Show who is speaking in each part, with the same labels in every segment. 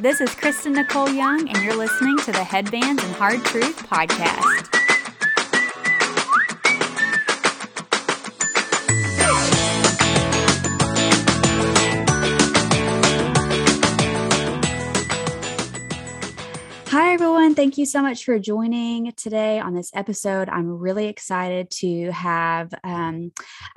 Speaker 1: This is Kristen Nicole Young, and you're listening to the Headbands and Hard Truth podcast. Thank you so much for joining today on this episode. I'm really excited to have um,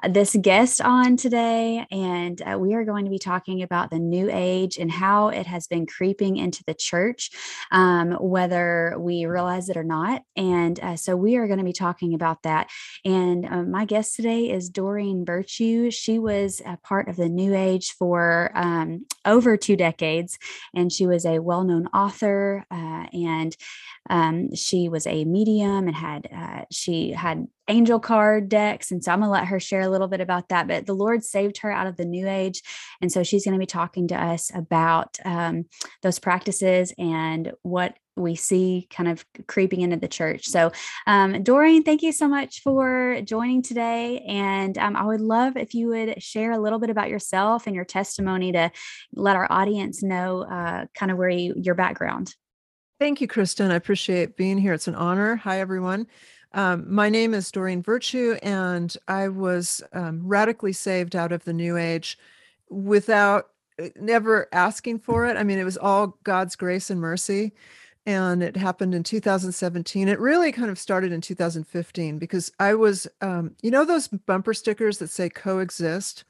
Speaker 1: this guest on today, and uh, we are going to be talking about the new age and how it has been creeping into the church, um, whether we realize it or not. And uh, so we are going to be talking about that. And uh, my guest today is Doreen Virtue. She was a part of the new age for um, over two decades, and she was a well known author uh, and um, she was a medium and had uh, she had angel card decks and so i'm to let her share a little bit about that but the lord saved her out of the new age and so she's going to be talking to us about um, those practices and what we see kind of creeping into the church. So, um, Doreen, thank you so much for joining today. And um, I would love if you would share a little bit about yourself and your testimony to let our audience know uh, kind of where you, your background.
Speaker 2: Thank you, Kristen. I appreciate being here. It's an honor. Hi, everyone. Um, my name is Doreen Virtue, and I was um, radically saved out of the New Age without uh, never asking for it. I mean, it was all God's grace and mercy. And it happened in 2017. It really kind of started in 2015 because I was, um, you know, those bumper stickers that say coexist?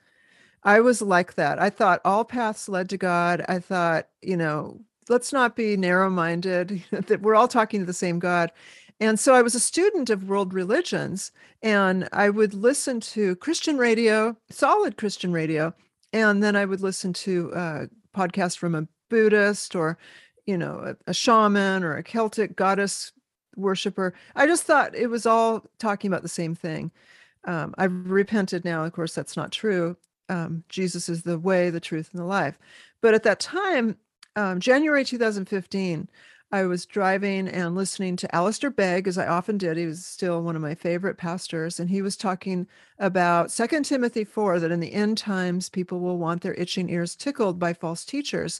Speaker 2: I was like that. I thought all paths led to God. I thought, you know, let's not be narrow-minded that we're all talking to the same god. And so i was a student of world religions and i would listen to christian radio solid christian radio and then i would listen to a podcast from a buddhist or you know a, a shaman or a celtic goddess worshiper. I just thought it was all talking about the same thing. Um, i've repented now of course that's not true. Um, jesus is the way the truth and the life. But at that time um, January 2015, I was driving and listening to Alistair Begg, as I often did. He was still one of my favorite pastors, and he was talking about Second Timothy 4 that in the end times, people will want their itching ears tickled by false teachers.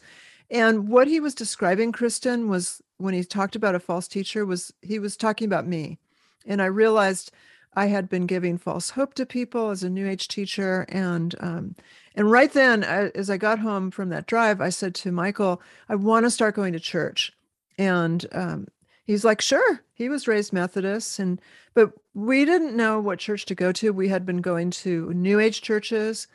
Speaker 2: And what he was describing, Kristen, was when he talked about a false teacher, was he was talking about me. And I realized I had been giving false hope to people as a New Age teacher, and um, and right then, as I got home from that drive, I said to Michael, I want to start going to church. And um, he's like, sure. He was raised Methodist. And, but we didn't know what church to go to. We had been going to New Age churches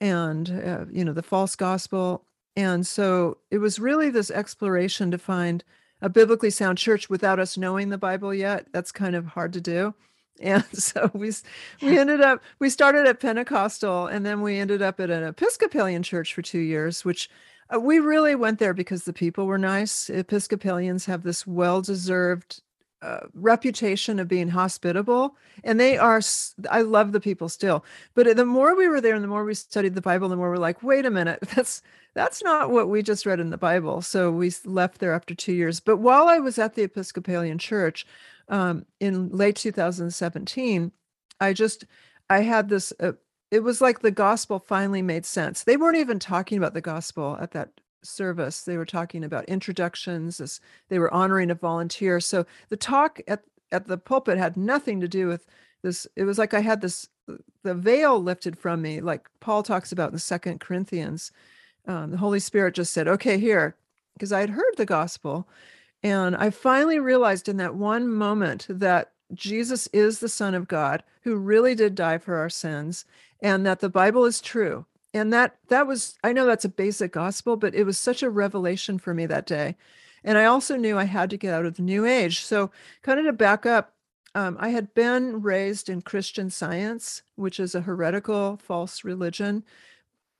Speaker 2: and, uh, you know, the false gospel. And so it was really this exploration to find a biblically sound church without us knowing the Bible yet. That's kind of hard to do and so we we ended up we started at pentecostal and then we ended up at an episcopalian church for two years which uh, we really went there because the people were nice. Episcopalians have this well-deserved uh, reputation of being hospitable and they are i love the people still but the more we were there and the more we studied the bible the more we're like wait a minute that's that's not what we just read in the bible so we left there after two years but while i was at the episcopalian church um, in late 2017, I just I had this. Uh, it was like the gospel finally made sense. They weren't even talking about the gospel at that service. They were talking about introductions. As they were honoring a volunteer. So the talk at at the pulpit had nothing to do with this. It was like I had this the veil lifted from me, like Paul talks about in Second Corinthians. Um, the Holy Spirit just said, "Okay, here," because I had heard the gospel, and I finally realized in that one moment that Jesus is the Son of God who really did die for our sins and that the Bible is true. And that that was I know that's a basic gospel, but it was such a revelation for me that day. And I also knew I had to get out of the new age. So kind of to back up, um, I had been raised in Christian science, which is a heretical false religion.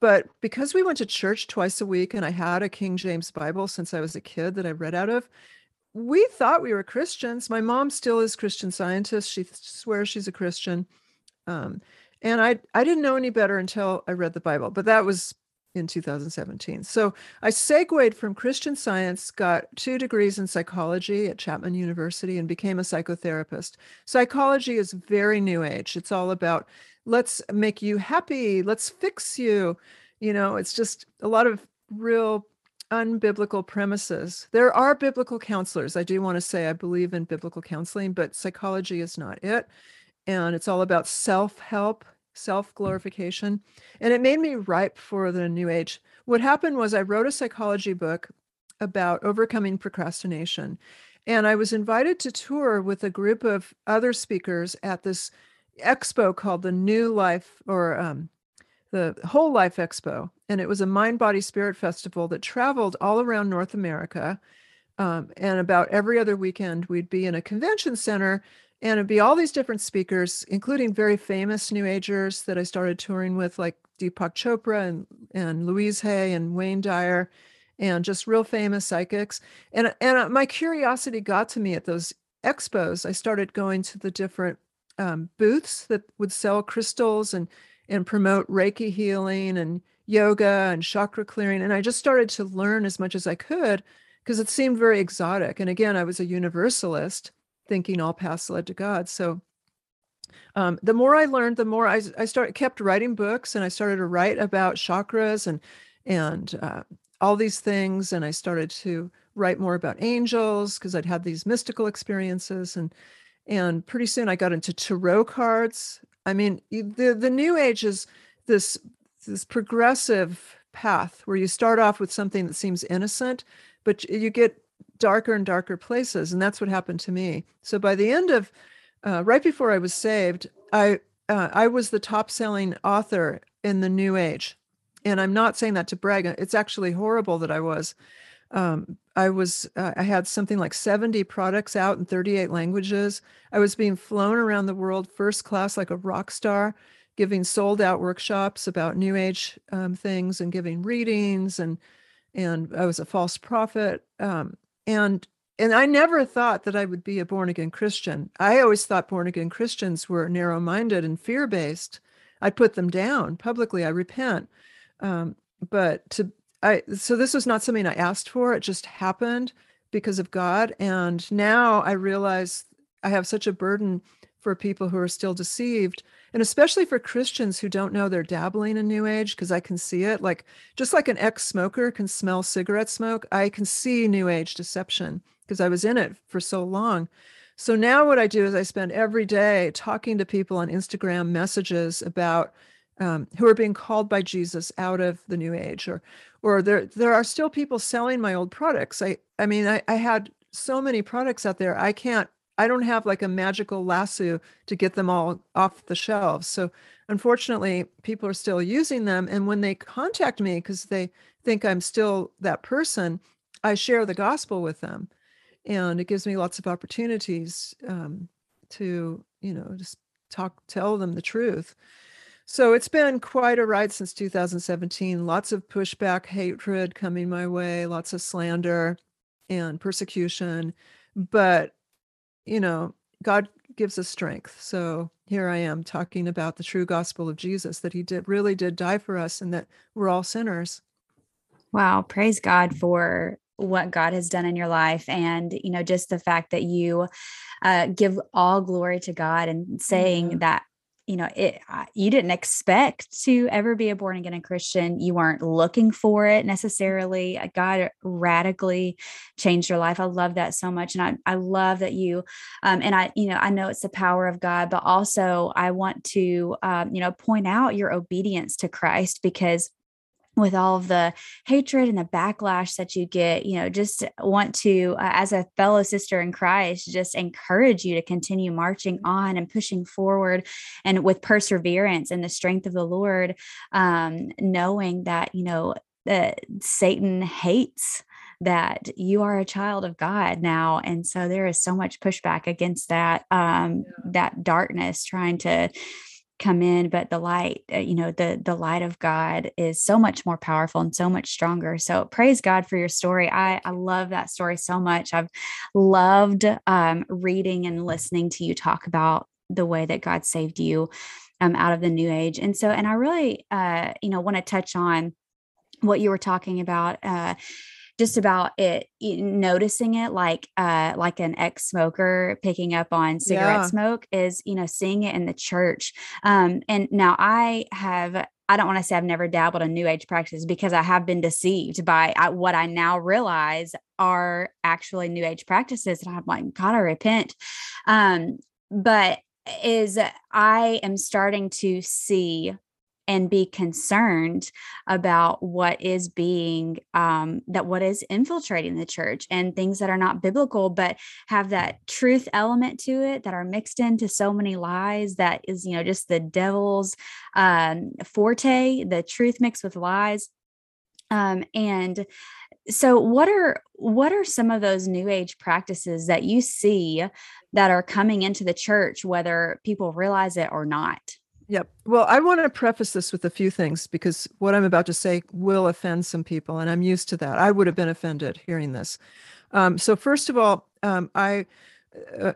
Speaker 2: But because we went to church twice a week and I had a King James Bible since I was a kid that I read out of, we thought we were Christians. My mom still is Christian scientist. She swears she's a Christian. Um, and I I didn't know any better until I read the Bible, but that was in 2017. So I segued from Christian science, got two degrees in psychology at Chapman University, and became a psychotherapist. Psychology is very new age. It's all about let's make you happy, let's fix you. You know, it's just a lot of real unbiblical premises. There are biblical counselors. I do want to say I believe in biblical counseling, but psychology is not it. And it's all about self help, self glorification. And it made me ripe for the new age. What happened was I wrote a psychology book about overcoming procrastination. And I was invited to tour with a group of other speakers at this expo called the New Life or um, the Whole Life Expo. And it was a mind, body, spirit festival that traveled all around North America. Um, and about every other weekend, we'd be in a convention center and it'd be all these different speakers, including very famous New Agers that I started touring with, like Deepak Chopra and, and Louise Hay and Wayne Dyer and just real famous psychics. And and uh, my curiosity got to me at those expos. I started going to the different um, booths that would sell crystals and and promote Reiki healing and yoga and chakra clearing. And I just started to learn as much as I could because it seemed very exotic. And again, I was a universalist, thinking all paths led to God. So um, the more I learned, the more I, I started kept writing books, and I started to write about chakras and and uh, all these things and i started to write more about angels because i'd had these mystical experiences and and pretty soon i got into tarot cards i mean the the new age is this this progressive path where you start off with something that seems innocent but you get darker and darker places and that's what happened to me so by the end of uh, right before i was saved i uh, i was the top selling author in the new age and I'm not saying that to brag. It's actually horrible that I was. Um, I was uh, I had something like 70 products out in 38 languages. I was being flown around the world first class like a rock star, giving sold out workshops about new age um, things and giving readings and and I was a false prophet. Um, and and I never thought that I would be a born again Christian. I always thought born again Christians were narrow minded and fear based. I put them down publicly. I repent. Um, but to I so this was not something I asked for. It just happened because of God. And now I realize I have such a burden for people who are still deceived and especially for Christians who don't know they're dabbling in new age because I can see it like just like an ex-smoker can smell cigarette smoke I can see new age deception because I was in it for so long so now what I do is I spend every day talking to people on Instagram messages about um, who are being called by Jesus out of the new age or or there there are still people selling my old products. I I mean I, I had so many products out there. I can't I don't have like a magical lasso to get them all off the shelves. So unfortunately, people are still using them. And when they contact me because they think I'm still that person, I share the gospel with them. And it gives me lots of opportunities um, to, you know, just talk, tell them the truth. So it's been quite a ride since 2017. Lots of pushback, hatred coming my way, lots of slander and persecution. But, you know, God gives us strength. So here I am talking about the true gospel of Jesus that he did really did die for us and that we're all sinners.
Speaker 1: Wow, praise God for what God has done in your life and you know just the fact that you uh, give all glory to God and saying that you know it you didn't expect to ever be a born again christian. You weren't looking for it necessarily. Uh, god radically changed your life. I love that so much and i, I love that you um, and i you know i know it's the power of god but also i want to um, you know point out your obedience to christ because with all of the hatred and the backlash that you get, you know, just want to, uh, as a fellow sister in Christ, just encourage you to continue marching on and pushing forward and with perseverance and the strength of the Lord, um, knowing that, you know, that Satan hates that you are a child of God now. And so there is so much pushback against that, um, yeah. that darkness trying to, come in but the light uh, you know the the light of god is so much more powerful and so much stronger. So praise god for your story. I i love that story so much. I've loved um, reading and listening to you talk about the way that god saved you um, out of the new age. And so and i really uh, you know want to touch on what you were talking about uh, just about it noticing it like uh like an ex-smoker picking up on cigarette yeah. smoke is you know seeing it in the church um and now i have I don't want to say I've never dabbled in new age practices because I have been deceived by I, what I now realize are actually new age practices. And I'm like, God, I repent. Um, but is I am starting to see and be concerned about what is being um, that what is infiltrating the church and things that are not biblical but have that truth element to it that are mixed into so many lies that is you know just the devil's um, forte the truth mixed with lies. Um, and so what are what are some of those new age practices that you see that are coming into the church whether people realize it or not
Speaker 2: Yep. Well, I want to preface this with a few things because what I'm about to say will offend some people, and I'm used to that. I would have been offended hearing this. Um, so, first of all, um, I uh,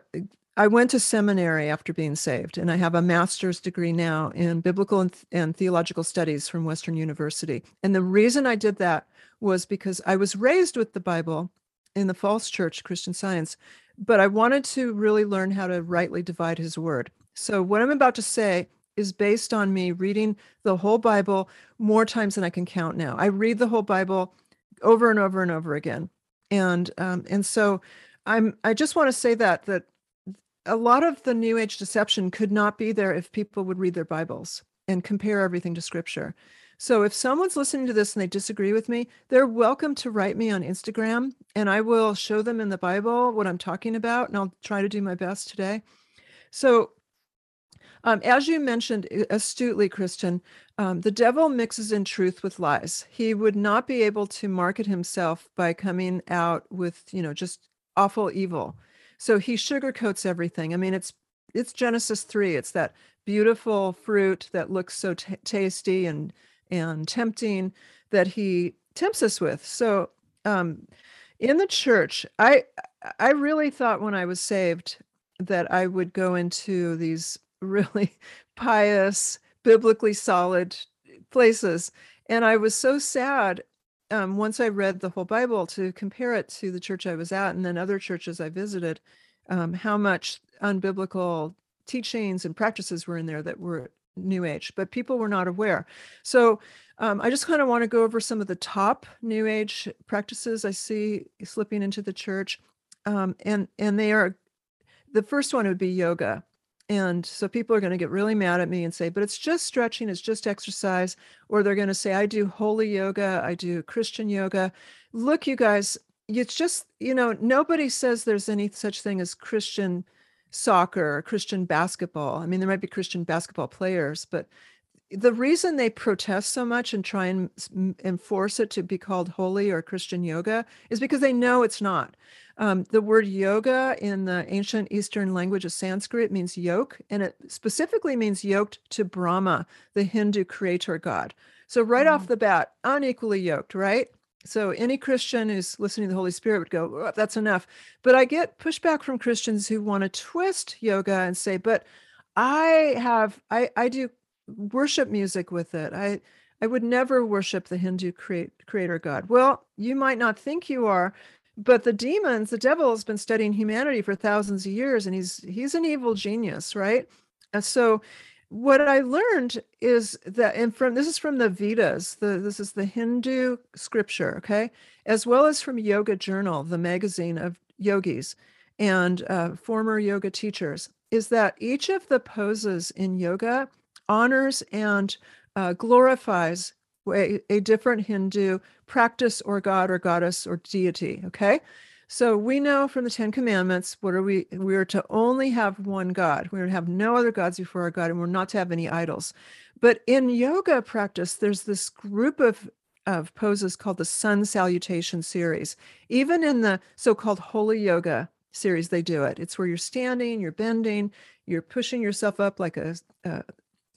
Speaker 2: I went to seminary after being saved, and I have a master's degree now in biblical and, and theological studies from Western University. And the reason I did that was because I was raised with the Bible in the false church, Christian Science, but I wanted to really learn how to rightly divide His word. So, what I'm about to say is based on me reading the whole Bible more times than I can count now. I read the whole Bible over and over and over again. And um, and so I'm I just want to say that that a lot of the new age deception could not be there if people would read their Bibles and compare everything to scripture. So if someone's listening to this and they disagree with me, they're welcome to write me on Instagram and I will show them in the Bible what I'm talking about and I'll try to do my best today. So um, as you mentioned astutely, Kristen, um, the devil mixes in truth with lies. He would not be able to market himself by coming out with, you know, just awful evil. So he sugarcoats everything. I mean, it's it's Genesis three. It's that beautiful fruit that looks so t- tasty and and tempting that he tempts us with. So um, in the church, I I really thought when I was saved that I would go into these really pious, biblically solid places. And I was so sad um, once I read the whole Bible to compare it to the church I was at and then other churches I visited, um, how much unbiblical teachings and practices were in there that were New Age, but people were not aware. So um, I just kind of want to go over some of the top New Age practices I see slipping into the church, um, and and they are the first one would be yoga. And so people are going to get really mad at me and say, but it's just stretching, it's just exercise. Or they're going to say, I do holy yoga, I do Christian yoga. Look, you guys, it's just, you know, nobody says there's any such thing as Christian soccer or Christian basketball. I mean, there might be Christian basketball players, but the reason they protest so much and try and enforce it to be called holy or Christian yoga is because they know it's not. Um, the word yoga in the ancient Eastern language of Sanskrit means yoke, and it specifically means yoked to Brahma, the Hindu creator god. So, right mm. off the bat, unequally yoked, right? So, any Christian who's listening to the Holy Spirit would go, oh, that's enough. But I get pushback from Christians who want to twist yoga and say, but I have, I, I do worship music with it. I, I would never worship the Hindu create, creator god. Well, you might not think you are, but the demons the devil has been studying humanity for thousands of years and he's he's an evil genius right and so what i learned is that and from this is from the vedas the this is the hindu scripture okay as well as from yoga journal the magazine of yogis and uh, former yoga teachers is that each of the poses in yoga honors and uh, glorifies a, a different Hindu practice or god or goddess or deity. Okay. So we know from the Ten Commandments, what are we? We are to only have one God. We are to have no other gods before our God, and we're not to have any idols. But in yoga practice, there's this group of, of poses called the Sun Salutation series. Even in the so-called Holy Yoga series, they do it. It's where you're standing, you're bending, you're pushing yourself up like a, a,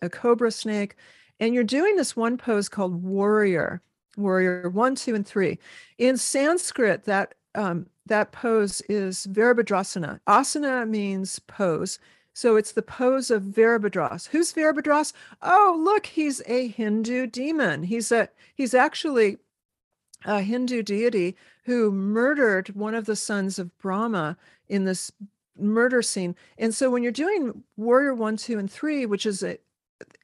Speaker 2: a cobra snake, and you're doing this one pose called warrior, warrior one, two, and three. In Sanskrit, that um, that pose is Virabhadrasana. Asana means pose. So it's the pose of Virabhadras. Who's Virabhadras? Oh, look, he's a Hindu demon. He's a he's actually a Hindu deity who murdered one of the sons of Brahma in this murder scene. And so when you're doing warrior one, two, and three, which is a,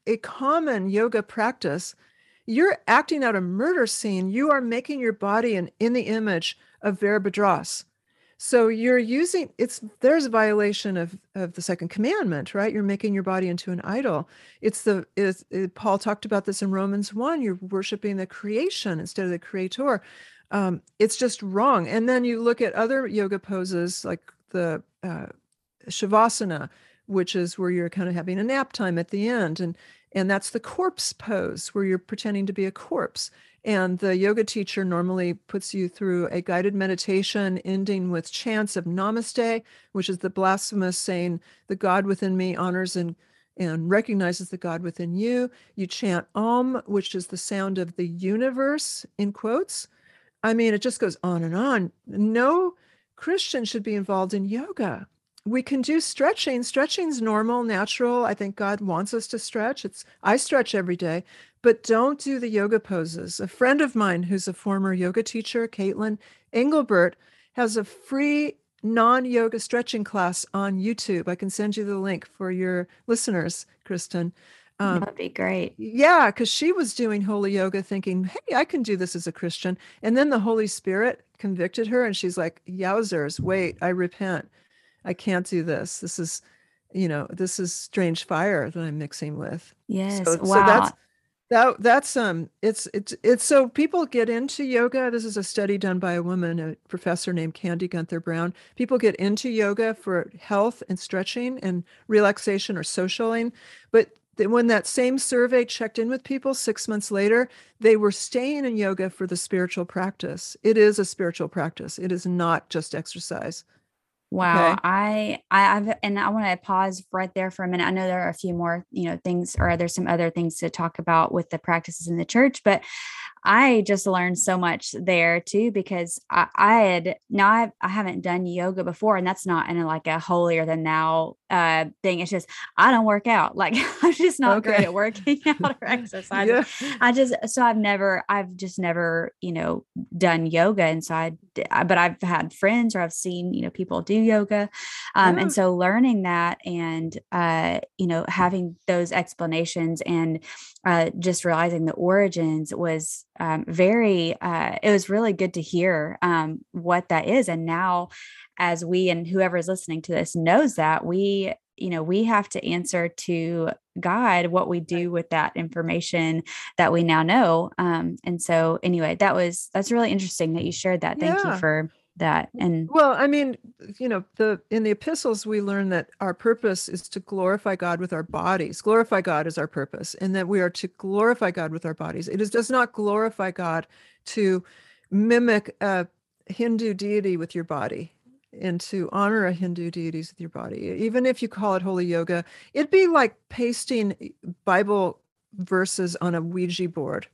Speaker 2: a common yoga practice, you're acting out a murder scene. You are making your body in, in the image of Veerabhadras. So you're using it's there's a violation of of the second commandment, right? You're making your body into an idol. It's the is it, Paul talked about this in Romans one. You're worshiping the creation instead of the creator. Um, it's just wrong. And then you look at other yoga poses like the uh, shavasana, which is where you're kind of having a nap time at the end, and and that's the corpse pose where you're pretending to be a corpse and the yoga teacher normally puts you through a guided meditation ending with chants of namaste, which is the blasphemous saying, The God within me honors and, and recognizes the God within you. You chant Om, which is the sound of the universe, in quotes. I mean, it just goes on and on. No Christian should be involved in yoga we can do stretching. Stretching's normal, natural. I think God wants us to stretch. It's I stretch every day, but don't do the yoga poses. A friend of mine who's a former yoga teacher, Caitlin Engelbert, has a free non-yoga stretching class on YouTube. I can send you the link for your listeners, Kristen.
Speaker 1: Um, That'd be great.
Speaker 2: Yeah, because she was doing holy yoga thinking, hey, I can do this as a Christian. And then the Holy Spirit convicted her and she's like, yowzers, wait, I repent. I can't do this. This is, you know, this is strange fire that I'm mixing with.
Speaker 1: Yes. So, wow. So
Speaker 2: that's that that's um it's it's it's so people get into yoga this is a study done by a woman a professor named candy gunther brown people get into yoga for health and stretching and relaxation or socialing but when that same survey checked in with people six months later they were staying in yoga for the spiritual practice it is a spiritual practice it is not just exercise
Speaker 1: Wow. Okay. I, I, I've, and I want to pause right there for a minute. I know there are a few more, you know, things, or there's some other things to talk about with the practices in the church, but I just learned so much there too because I, I had now I, I haven't done yoga before, and that's not in a, like a holier than thou uh, thing. It's just I don't work out. Like I'm just not okay. great at working out or exercise. yeah. I just so I've never I've just never you know done yoga, and so I but I've had friends or I've seen you know people do yoga, um, yeah. and so learning that and uh, you know having those explanations and uh, just realizing the origins was um, very uh, it was really good to hear um, what that is. And now as we and whoever is listening to this knows that we you know we have to answer to god what we do with that information that we now know. Um, and so anyway that was that's really interesting that you shared that. Thank yeah. you for that and
Speaker 2: well i mean you know the in the epistles we learn that our purpose is to glorify god with our bodies. Glorify god is our purpose and that we are to glorify god with our bodies. It is, does not glorify god to mimic a hindu deity with your body and to honor a hindu deities with your body. Even if you call it holy yoga it'd be like pasting bible verses on a ouija board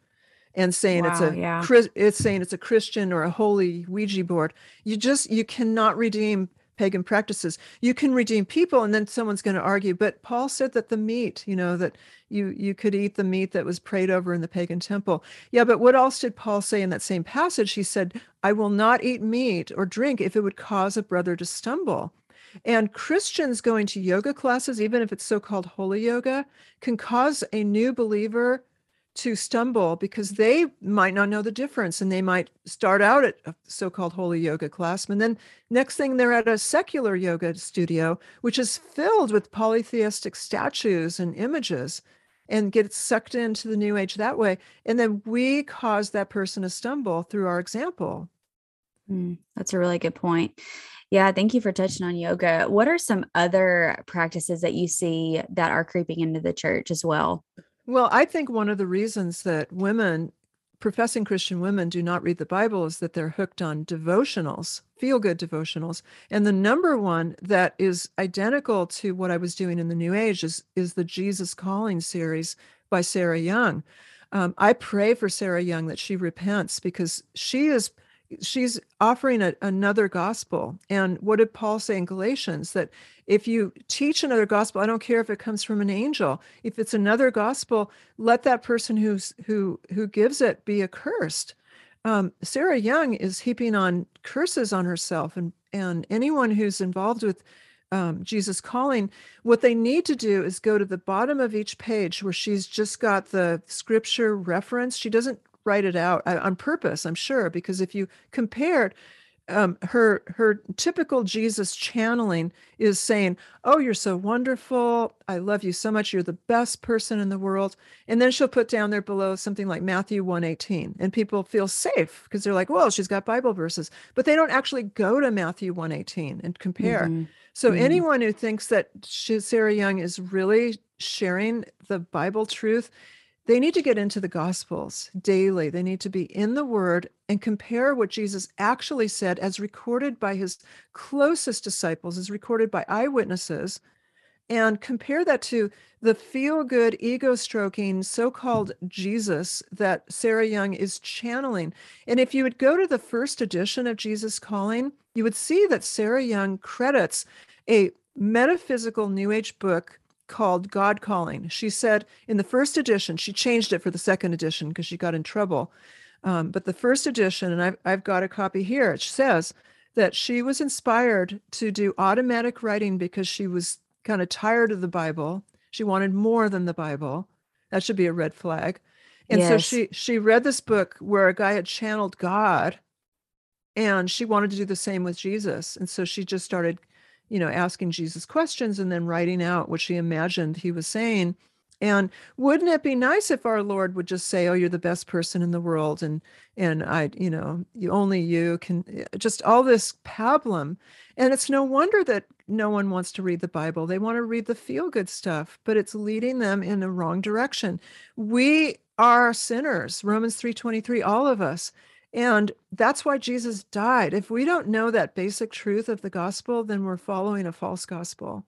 Speaker 2: and saying wow, it's a yeah. it's saying it's a Christian or a holy Ouija board. You just you cannot redeem pagan practices. You can redeem people, and then someone's going to argue. But Paul said that the meat, you know, that you you could eat the meat that was prayed over in the pagan temple. Yeah, but what else did Paul say in that same passage? He said, "I will not eat meat or drink if it would cause a brother to stumble." And Christians going to yoga classes, even if it's so called holy yoga, can cause a new believer to stumble because they might not know the difference and they might start out at a so-called holy yoga class and then next thing they're at a secular yoga studio which is filled with polytheistic statues and images and get sucked into the new age that way and then we cause that person to stumble through our example
Speaker 1: mm, that's a really good point yeah, thank you for touching on yoga. What are some other practices that you see that are creeping into the church as well?
Speaker 2: Well, I think one of the reasons that women, professing Christian women, do not read the Bible is that they're hooked on devotionals, feel good devotionals. And the number one that is identical to what I was doing in the New Age is, is the Jesus Calling series by Sarah Young. Um, I pray for Sarah Young that she repents because she is she's offering a, another gospel. And what did Paul say in Galatians? That if you teach another gospel, I don't care if it comes from an angel. If it's another gospel, let that person who's who who gives it be accursed. Um, Sarah Young is heaping on curses on herself, and and anyone who's involved with um, Jesus calling, what they need to do is go to the bottom of each page where she's just got the scripture reference. She doesn't write it out uh, on purpose, I'm sure, because if you compared um, her her typical Jesus channeling is saying, "Oh, you're so wonderful. I love you so much. You're the best person in the world." And then she'll put down there below something like Matthew 118, and people feel safe because they're like, "Well, she's got Bible verses." But they don't actually go to Matthew 118 and compare. Mm-hmm. So mm-hmm. anyone who thinks that Sarah Young is really sharing the Bible truth they need to get into the Gospels daily. They need to be in the Word and compare what Jesus actually said as recorded by his closest disciples, as recorded by eyewitnesses, and compare that to the feel good, ego stroking, so called Jesus that Sarah Young is channeling. And if you would go to the first edition of Jesus Calling, you would see that Sarah Young credits a metaphysical New Age book called God Calling. She said in the first edition, she changed it for the second edition because she got in trouble. Um, but the first edition, and I've, I've got a copy here, it says that she was inspired to do automatic writing because she was kind of tired of the Bible. She wanted more than the Bible. That should be a red flag. And yes. so she she read this book where a guy had channeled God and she wanted to do the same with Jesus. And so she just started you know, asking Jesus questions and then writing out what she imagined he was saying. And wouldn't it be nice if our Lord would just say, "Oh, you're the best person in the world," and and I, you know, you only you can eh, just all this pablum, and it's no wonder that no one wants to read the Bible. They want to read the feel good stuff, but it's leading them in the wrong direction. We are sinners. Romans three twenty three. All of us. And that's why Jesus died. If we don't know that basic truth of the gospel, then we're following a false gospel.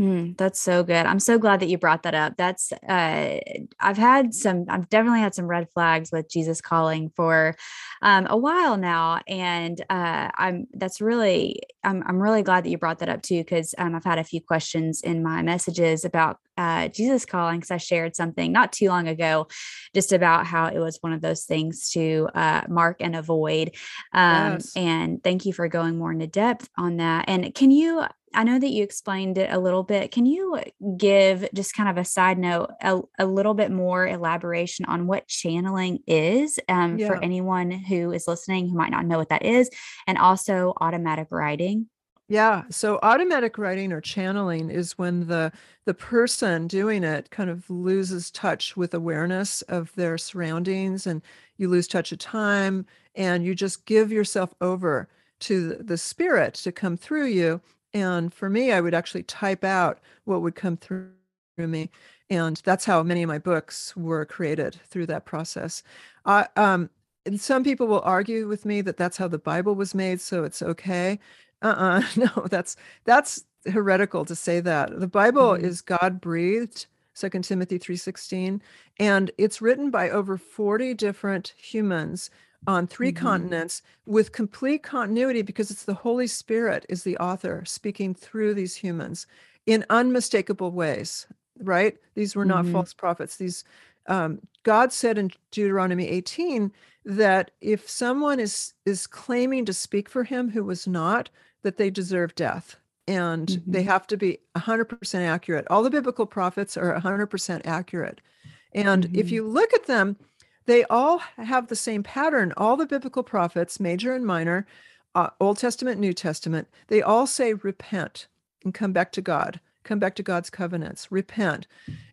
Speaker 1: Mm, that's so good. I'm so glad that you brought that up. That's uh, I've had some. I've definitely had some red flags with Jesus calling for um, a while now, and uh, I'm. That's really. I'm. I'm really glad that you brought that up too, because um, I've had a few questions in my messages about uh, Jesus calling because I shared something not too long ago, just about how it was one of those things to uh, mark and avoid. Um, yes. And thank you for going more into depth on that. And can you I know that you explained it a little bit. Can you give just kind of a side note, a, a little bit more elaboration on what channeling is um, yeah. for anyone who is listening who might not know what that is, and also automatic writing?
Speaker 2: Yeah. So automatic writing or channeling is when the the person doing it kind of loses touch with awareness of their surroundings and you lose touch of time and you just give yourself over to the spirit to come through you and for me, I would actually type out what would come through me. And that's how many of my books were created through that process. Uh, um, and some people will argue with me that that's how the Bible was made, so it's okay. Uh-uh, no, that's that's heretical to say that. The Bible mm-hmm. is God breathed, Second Timothy 3:16, and it's written by over 40 different humans on 3 mm-hmm. continents with complete continuity because it's the Holy Spirit is the author speaking through these humans in unmistakable ways, right? These were not mm-hmm. false prophets. These um, God said in Deuteronomy 18 that if someone is is claiming to speak for him who was not, that they deserve death. And mm-hmm. they have to be 100% accurate. All the biblical prophets are 100% accurate. And if mm-hmm. you look at them, they all have the same pattern. All the biblical prophets, major and minor, uh, Old Testament, New Testament, they all say repent and come back to God, come back to God's covenants, repent.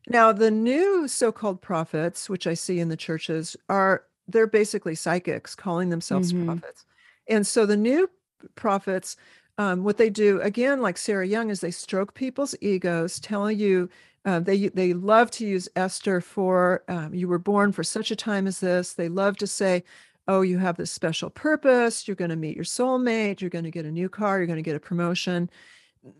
Speaker 2: Now, the new so called prophets, which I see in the churches, are they're basically psychics calling themselves mm-hmm. prophets. And so the new prophets, um, what they do, again, like Sarah Young, is they stroke people's egos, telling you uh, they they love to use Esther for um, you were born for such a time as this. They love to say, "Oh, you have this special purpose. You're going to meet your soulmate. You're going to get a new car. You're going to get a promotion."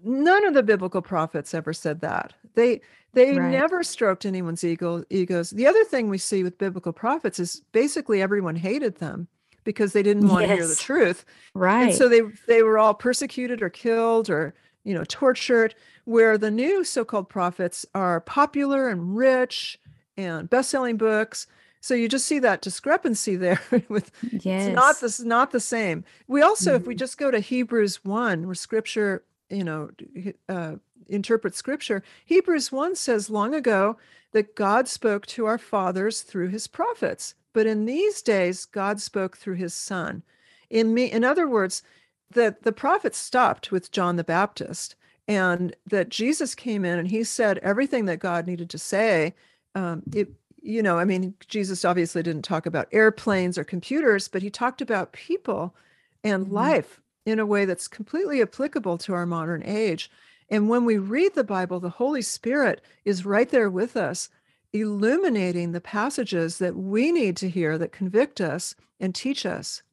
Speaker 2: None of the biblical prophets ever said that. They they right. never stroked anyone's ego egos. The other thing we see with biblical prophets is basically everyone hated them because they didn't want yes. to hear the truth.
Speaker 1: Right.
Speaker 2: And so they they were all persecuted or killed or you know tortured where the new so-called prophets are popular and rich and best-selling books so you just see that discrepancy there with yes. it's not this not the same we also mm-hmm. if we mm-hmm. just go to hebrews 1 where scripture you know uh, interpret scripture hebrews 1 says long ago that god spoke to our fathers through his prophets but in these days god spoke through his son in me in other words that the prophets stopped with john the baptist and that jesus came in and he said everything that god needed to say um, it you know i mean jesus obviously didn't talk about airplanes or computers but he talked about people and mm-hmm. life in a way that's completely applicable to our modern age. And when we read the Bible, the Holy Spirit is right there with us, illuminating the passages that we need to hear that convict us and teach us.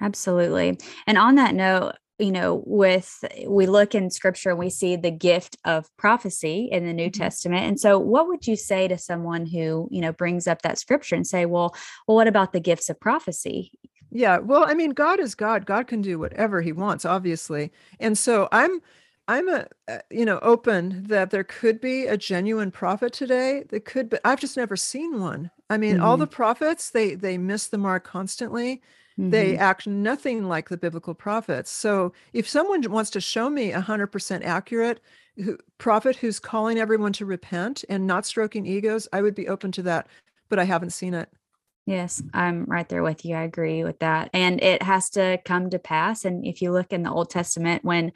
Speaker 1: Absolutely. And on that note, you know, with we look in scripture and we see the gift of prophecy in the New mm-hmm. Testament. And so what would you say to someone who, you know, brings up that scripture and say, well, well, what about the gifts of prophecy?
Speaker 2: Yeah, well, I mean, God is God. God can do whatever He wants, obviously, and so I'm, I'm a, you know, open that there could be a genuine prophet today. That could, but I've just never seen one. I mean, mm-hmm. all the prophets they they miss the mark constantly. Mm-hmm. They act nothing like the biblical prophets. So if someone wants to show me a hundred percent accurate who, prophet who's calling everyone to repent and not stroking egos, I would be open to that. But I haven't seen it.
Speaker 1: Yes, I'm right there with you. I agree with that. And it has to come to pass. And if you look in the Old Testament, when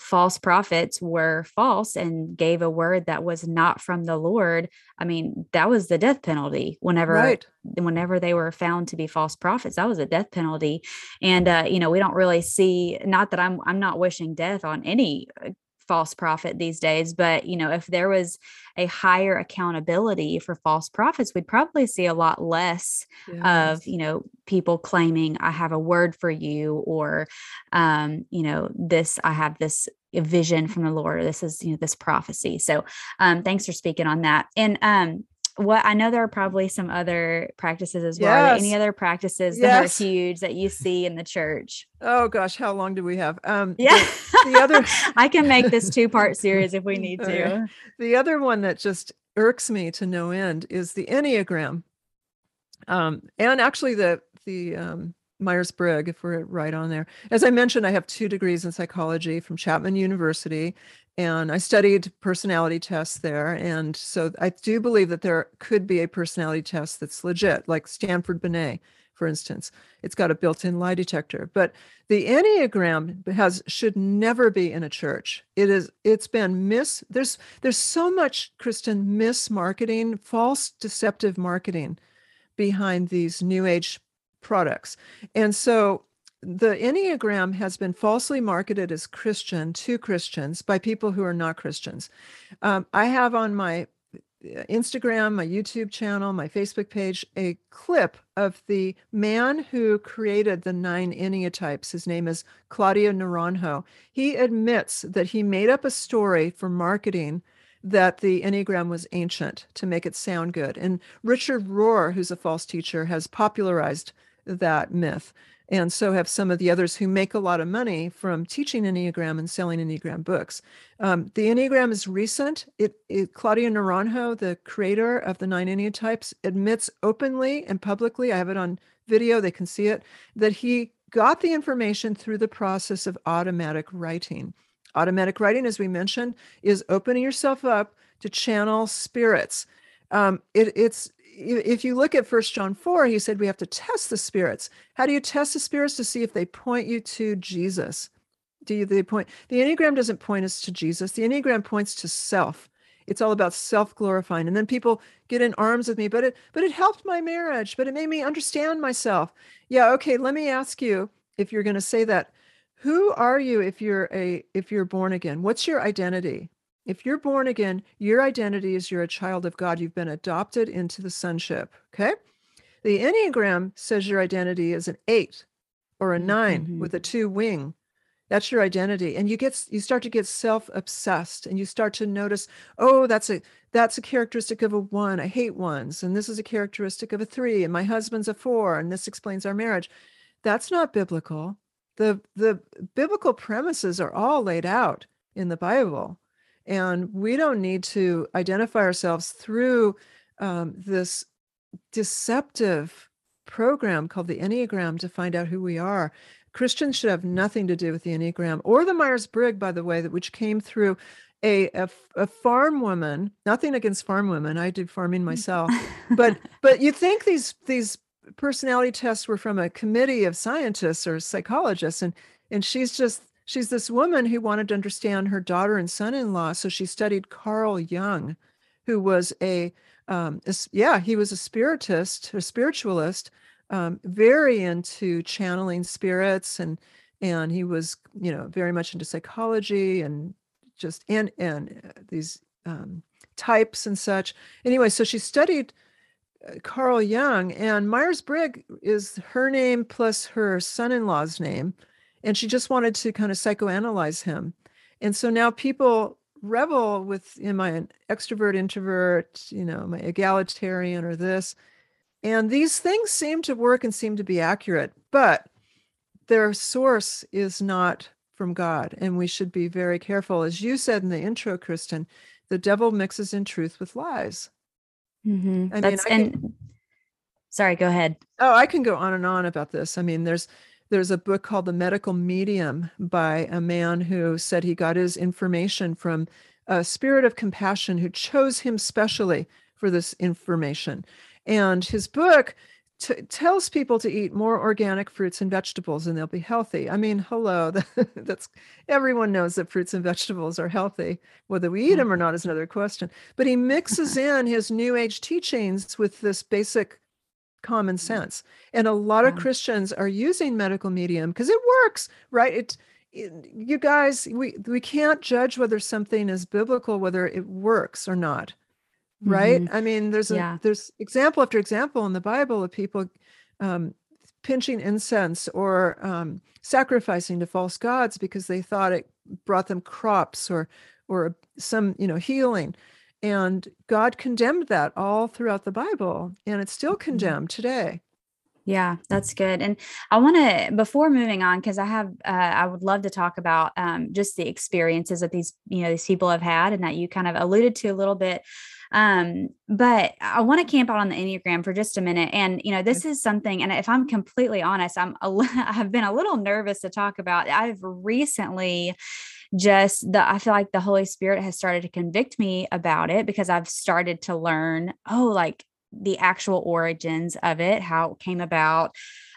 Speaker 1: false prophets were false and gave a word that was not from the Lord, I mean, that was the death penalty. Whenever, right. whenever they were found to be false prophets, that was a death penalty. And uh, you know, we don't really see. Not that I'm, I'm not wishing death on any uh, false prophet these days but you know if there was a higher accountability for false prophets we'd probably see a lot less yes. of you know people claiming i have a word for you or um you know this i have this vision from the lord this is you know this prophecy so um thanks for speaking on that and um what I know there are probably some other practices as well. Yes. Any other practices that yes. are huge that you see in the church?
Speaker 2: Oh gosh, how long do we have?
Speaker 1: Um yeah. The, the other I can make this two-part series if we need to.
Speaker 2: The other one that just irks me to no end is the Enneagram. Um and actually the the um Myers Briggs, if we're right on there. As I mentioned, I have two degrees in psychology from Chapman University, and I studied personality tests there. And so I do believe that there could be a personality test that's legit, like Stanford Binet, for instance. It's got a built-in lie detector. But the Enneagram has should never be in a church. It is it's been mis there's there's so much, Kristen, mismarketing, false deceptive marketing behind these new age products. And so the Enneagram has been falsely marketed as Christian to Christians by people who are not Christians. Um, I have on my uh, Instagram, my YouTube channel, my Facebook page, a clip of the man who created the nine Enneatypes. His name is Claudio Naranjo. He admits that he made up a story for marketing that the Enneagram was ancient to make it sound good. And Richard Rohr, who's a false teacher, has popularized that myth and so have some of the others who make a lot of money from teaching Enneagram and selling Enneagram books. Um, the Enneagram is recent. It, it, Claudio Naranjo, the creator of the nine Enneatypes, admits openly and publicly, I have it on video, they can see it, that he got the information through the process of automatic writing. Automatic writing, as we mentioned, is opening yourself up to channel spirits. Um, it, it's if you look at First John 4, he said we have to test the spirits. How do you test the spirits to see if they point you to Jesus? Do you they point the Enneagram doesn't point us to Jesus. The Enneagram points to self. It's all about self-glorifying. And then people get in arms with me, but it but it helped my marriage, but it made me understand myself. Yeah, okay, let me ask you if you're going to say that. Who are you if you're a if you're born again? What's your identity? If you're born again, your identity is you're a child of God. You've been adopted into the sonship. Okay. The Enneagram says your identity is an eight or a 9 mm-hmm. with a two wing. That's your identity. And you get you start to get self-obsessed and you start to notice, oh, that's a that's a characteristic of a one. I hate ones. And this is a characteristic of a three. And my husband's a four. And this explains our marriage. That's not biblical. The the biblical premises are all laid out in the Bible. And we don't need to identify ourselves through um, this deceptive program called the Enneagram to find out who we are. Christians should have nothing to do with the Enneagram or the Myers Briggs, by the way, that which came through a, a, a farm woman. Nothing against farm women. I did farming myself, but but you think these these personality tests were from a committee of scientists or psychologists, and and she's just she's this woman who wanted to understand her daughter and son-in-law, so she studied Carl Jung, who was a um, yeah, he was a spiritist, a spiritualist, um, very into channeling spirits, and and he was, you know, very much into psychology and just and and uh, these um, types and such. Anyway, so she studied uh, Carl Jung, and Myers Briggs is her name plus her son-in-law's name, and she just wanted to kind of psychoanalyze him. And so now people revel with am I an extrovert, introvert, you know, my egalitarian or this. And these things seem to work and seem to be accurate, but their source is not from God. And we should be very careful. As you said in the intro, Kristen, the devil mixes in truth with lies.
Speaker 1: Mm-hmm. I That's, mean, I and sorry, go ahead.
Speaker 2: Oh, I can go on and on about this. I mean, there's there's a book called The Medical Medium by a man who said he got his information from a spirit of compassion who chose him specially for this information. And his book t- tells people to eat more organic fruits and vegetables and they'll be healthy. I mean, hello, that's everyone knows that fruits and vegetables are healthy. Whether we eat mm-hmm. them or not is another question. But he mixes in his new age teachings with this basic common mm-hmm. sense. And a lot yeah. of Christians are using medical medium because it works, right? It, it, you guys, we we can't judge whether something is biblical, whether it works or not. Right? Mm-hmm. I mean, there's a yeah. there's example after example in the Bible of people um, pinching incense or um, sacrificing to false gods because they thought it brought them crops or or some you know healing and God condemned that all throughout the Bible, and it's still mm-hmm. condemned today.
Speaker 1: Yeah, that's good. And I want to, before moving on, because I have, uh, I would love to talk about um, just the experiences that these, you know, these people have had, and that you kind of alluded to a little bit. Um, but I want to camp out on the Enneagram for just a minute. And, you know, this is something, and if I'm completely honest, I'm, a, I've been a little nervous to talk about. I've recently just the I feel like the Holy Spirit has started to convict me about it because I've started to learn, oh, like the actual origins of it, how it came about,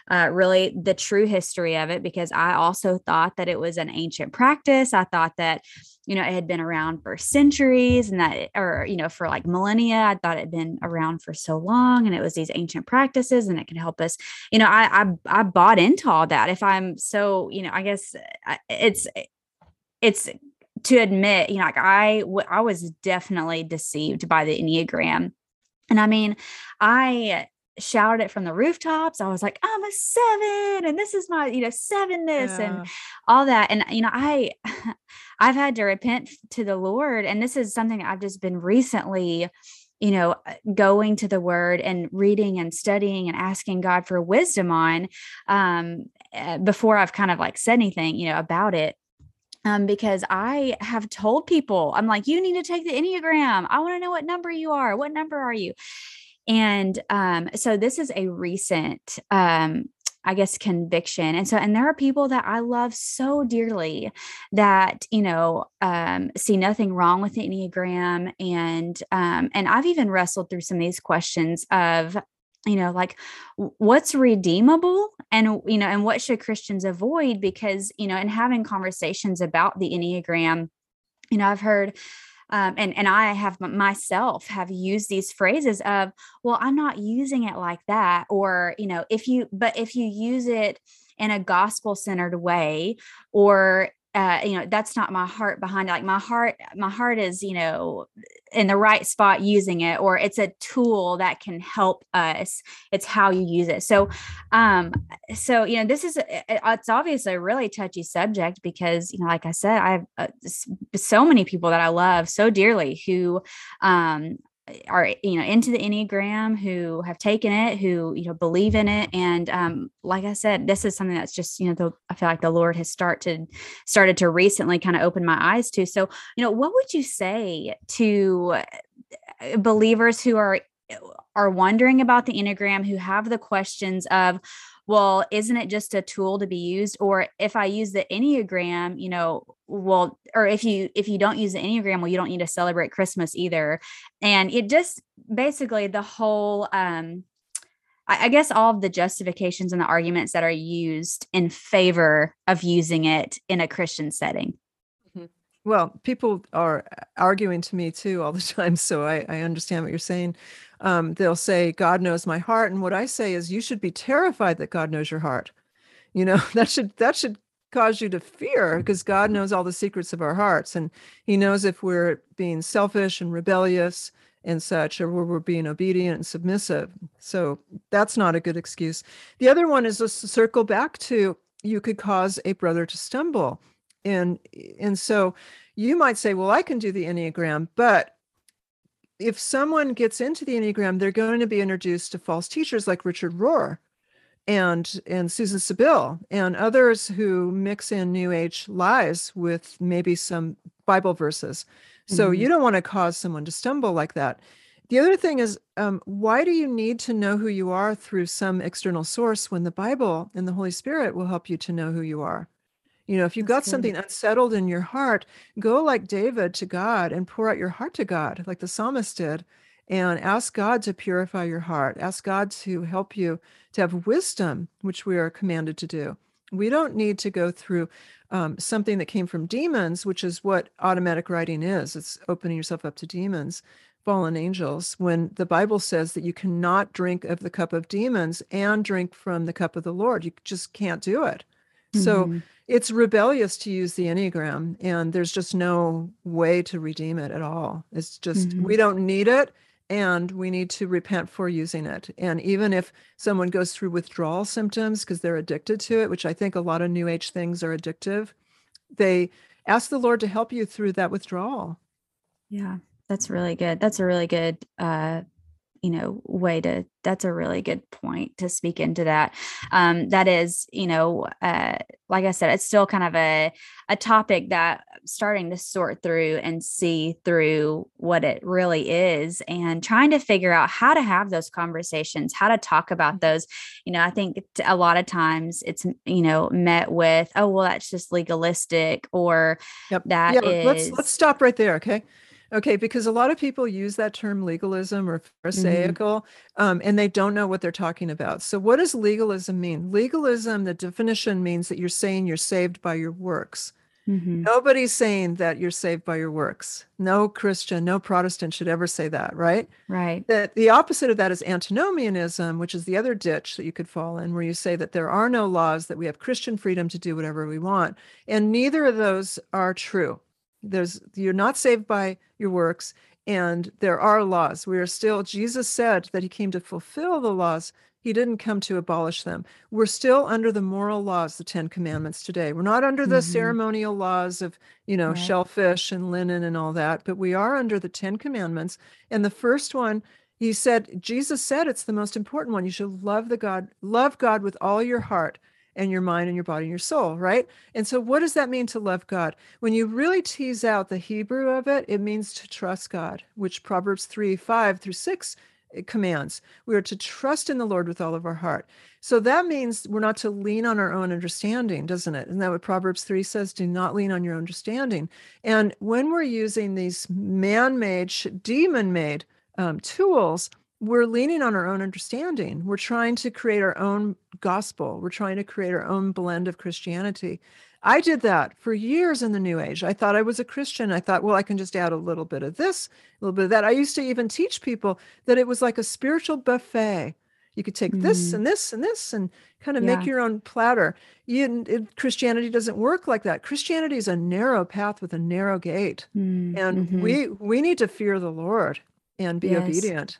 Speaker 1: uh, really the true history of it, because I also thought that it was an ancient practice. I thought that, you know, it had been around for centuries and that, or, you know, for like millennia. I thought it had been around for so long and it was these ancient practices and it could help us. You know, I, I, I bought into all that. If I'm so, you know, I guess it's, it's to admit, you know, like I, w- I was definitely deceived by the Enneagram. And I mean, I shouted it from the rooftops. I was like, I'm a seven, and this is my, you know, sevenness yeah. and all that. And you know, I I've had to repent to the Lord. And this is something I've just been recently, you know, going to the word and reading and studying and asking God for wisdom on um eh, before I've kind of like said anything, you know, about it um, because I have told people, I'm like, you need to take the Enneagram. I want to know what number you are. What number are you? And um, so this is a recent, um, I guess, conviction. And so, and there are people that I love so dearly that, you know, um, see nothing wrong with the Enneagram. And, um, and I've even wrestled through some of these questions of, you know like what's redeemable and you know and what should christians avoid because you know in having conversations about the enneagram you know i've heard um, and and I have myself have used these phrases of, well, I'm not using it like that, or you know, if you, but if you use it in a gospel centered way, or uh, you know that's not my heart behind it like my heart my heart is you know in the right spot using it or it's a tool that can help us it's how you use it. So um so you know this is it's obviously a really touchy subject because you know like i said i have uh, so many people that i love so dearly who um are you know into the enneagram who have taken it who you know believe in it. And um like i said this is something that's just you know the, i feel like the lord has started started to recently kind of open my eyes to. So you know what would you say to uh, believers who are are wondering about the enneagram who have the questions of well, isn't it just a tool to be used? Or if I use the Enneagram, you know, well, or if you if you don't use the Enneagram, well, you don't need to celebrate Christmas either. And it just basically the whole um I, guess all of the justifications and the arguments that are used in favor of using it in a Christian setting.
Speaker 2: Mm-hmm. Well, people are arguing to me too all the time, so I, I understand what you're saying. Um, they'll say, God knows my heart. And what I say is, you should be terrified that God knows your heart. You know, that should that should cause you to fear because God knows all the secrets of our hearts. And He knows if we're being selfish and rebellious and such, or we're being obedient and submissive. So that's not a good excuse. The other one is just to circle back to you could cause a brother to stumble. And and so you might say, well, I can do the Enneagram, but if someone gets into the Enneagram, they're going to be introduced to false teachers like Richard Rohr and and Suzanne Stabile and others who mix in New Age lies with maybe some Bible verses. So mm-hmm. you don't want to cause someone to stumble like that. The other thing is, um, why do you need to know who you are through some external source when the Bible and the Holy Spirit will help you to know who you are? You know, if you've That's got good. something unsettled in your heart, go like David to God and pour out your heart to God, like the psalmist did, and ask God to purify your heart. Ask God to help you to have wisdom, which we are commanded to do. We don't need to go through um, something that came from demons, which is what automatic writing is. It's opening yourself up to demons, fallen angels. When the Bible says that you cannot drink of the cup of demons and drink from the cup of the Lord, you just can't do it. Mm-hmm. It's rebellious to use the Enneagram, and there's just no way to redeem it at all. It's just, mm-hmm. we don't need it and we need to repent for using it. And even if someone goes through withdrawal symptoms because they're addicted to it, which I think a lot of new age things are addictive, they ask the Lord to help you through that withdrawal.
Speaker 1: Yeah, that's really good. That's a really good uh you know way to that's a really good point to speak into that um that is you know uh like i said it's still kind of a a topic that I'm starting to sort through and see through what it really is and trying to figure out how to have those conversations how to talk about mm-hmm. those you know i think a lot of times it's you know met with oh well that's just legalistic or yep. that yeah, is...
Speaker 2: let's let's stop right there okay Okay, because a lot of people use that term legalism or mm-hmm. pharisaical, mm-hmm. um, and they don't know what they're talking about. So, what does legalism mean? Legalism, the definition means that you're saying you're saved by your works. Mm-hmm. Nobody's saying that you're saved by your works. No Christian, no Protestant should ever say that, right?
Speaker 1: Right.
Speaker 2: That the opposite of that is antinomianism, which is the other ditch that you could fall in, where you say that there are no laws, that we have Christian freedom to do whatever we want. And neither of those are true there's you're not saved by your works and there are laws. We are still jesus said that he came to fulfill the laws. He didn't come to abolish them. We're still under the moral laws the 10 commandments today. We're not under the mm-hmm. ceremonial laws of you know right. shellfish and linen and all that but we are under the 10 commandments. And the first one he said jesus said it's the most important one. You should love the god love god with all your heart and your mind and your body and your soul, right? And so, what does that mean to love God? When you really tease out the Hebrew of it, it means to trust God, which Proverbs 3 5 through 6 eh, commands. We are to trust in the Lord with all of our heart. So that means we're not to lean on our own understanding, doesn't it? Isn't that what Proverbs 3 says? Do not lean on your understanding. And when we're using these man made, demon made um, tools, we're leaning on our own understanding. We're trying to create our own gospel. We're trying to create our own blend of Christianity. I did that for years in the New Age. I thought I was a Christian. I thought, well, I can just add a little bit of this, a little bit of that. I used to even teach people that it was like a spiritual buffet. You could take mm. this and this and this and kind of yeah. make your own platter. You, it, Christianity doesn't work like that. Christianity is a narrow path with a narrow gate, mm. and mm-hmm. we we need to fear the Lord and be yes. obedient.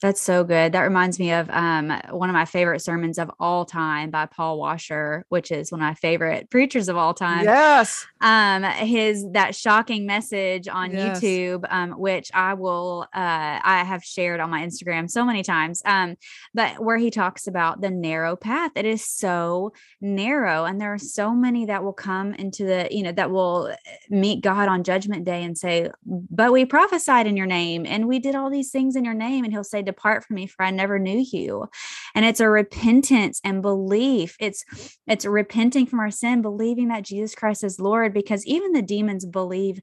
Speaker 1: That's so good. That reminds me of um, one of my favorite sermons of all time by Paul Washer, which is one of my favorite preachers of all time.
Speaker 2: Yes.
Speaker 1: Um, his that shocking message on yes. YouTube, um, which I will uh, I have shared on my Instagram so many times. Um, but where he talks about the narrow path. It is so narrow, and there are so many that will come into the, you know, that will meet God on judgment day and say, But we prophesied in your name and we did all these things in your name. And he'll say, depart from me for i never knew you and it's a repentance and belief it's it's repenting from our sin believing that jesus christ is lord because even the demons believe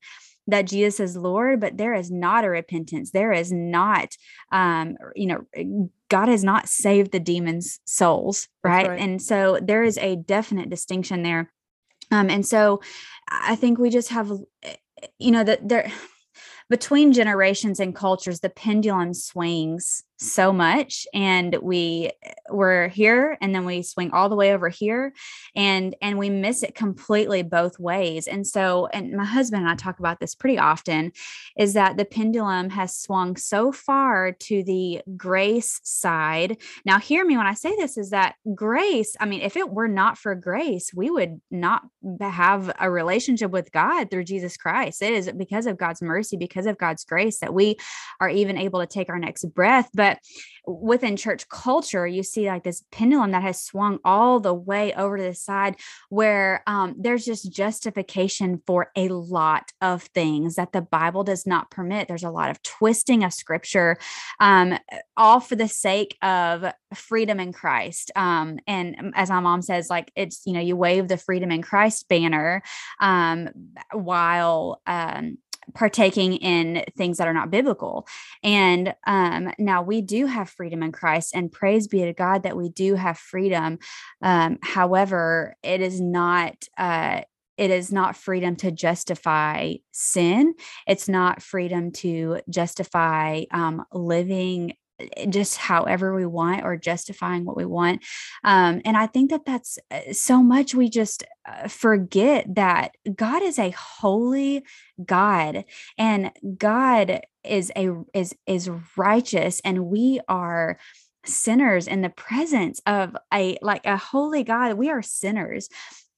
Speaker 1: that Jesus is Lord, but there is not a repentance. There is not, um, you know, God has not saved the demons' souls, right? right? And so there is a definite distinction there. Um, and so I think we just have, eh, you know, that there between generations and cultures, the pendulum swings so much and we eh, we're here and then we swing all the way over here and and we miss it completely both ways. And so and my husband and I talk about this pretty often is that the pendulum has swung so far to the grace side. Now hear me when I say this is that grace I mean if it were not for grace we would not have a relationship with God through Jesus Christ. It is because of God's mercy because of God's grace that we are even able to take our next breath. But but within church culture, you see like this pendulum that has swung all the way over to the side where um, there's just justification for a lot of things that the Bible does not permit. There's a lot of twisting of scripture, um, all for the sake of freedom in Christ. Um, and as my mom says, like it's, you know, you wave the freedom in Christ banner um, while, um, partaking in things that are not biblical. And um, now we do have freedom in Christ, and praise be to God that we do have freedom. Um, however, it is not. Uh, it is not freedom to justify sin. It's not freedom to justify um, living just however we want or justifying what we want um, and i think that that's eh, so much we just uh, forget that god is a holy god and god is a is is righteous and we are sinners in the presence of a like a holy god. We are sinners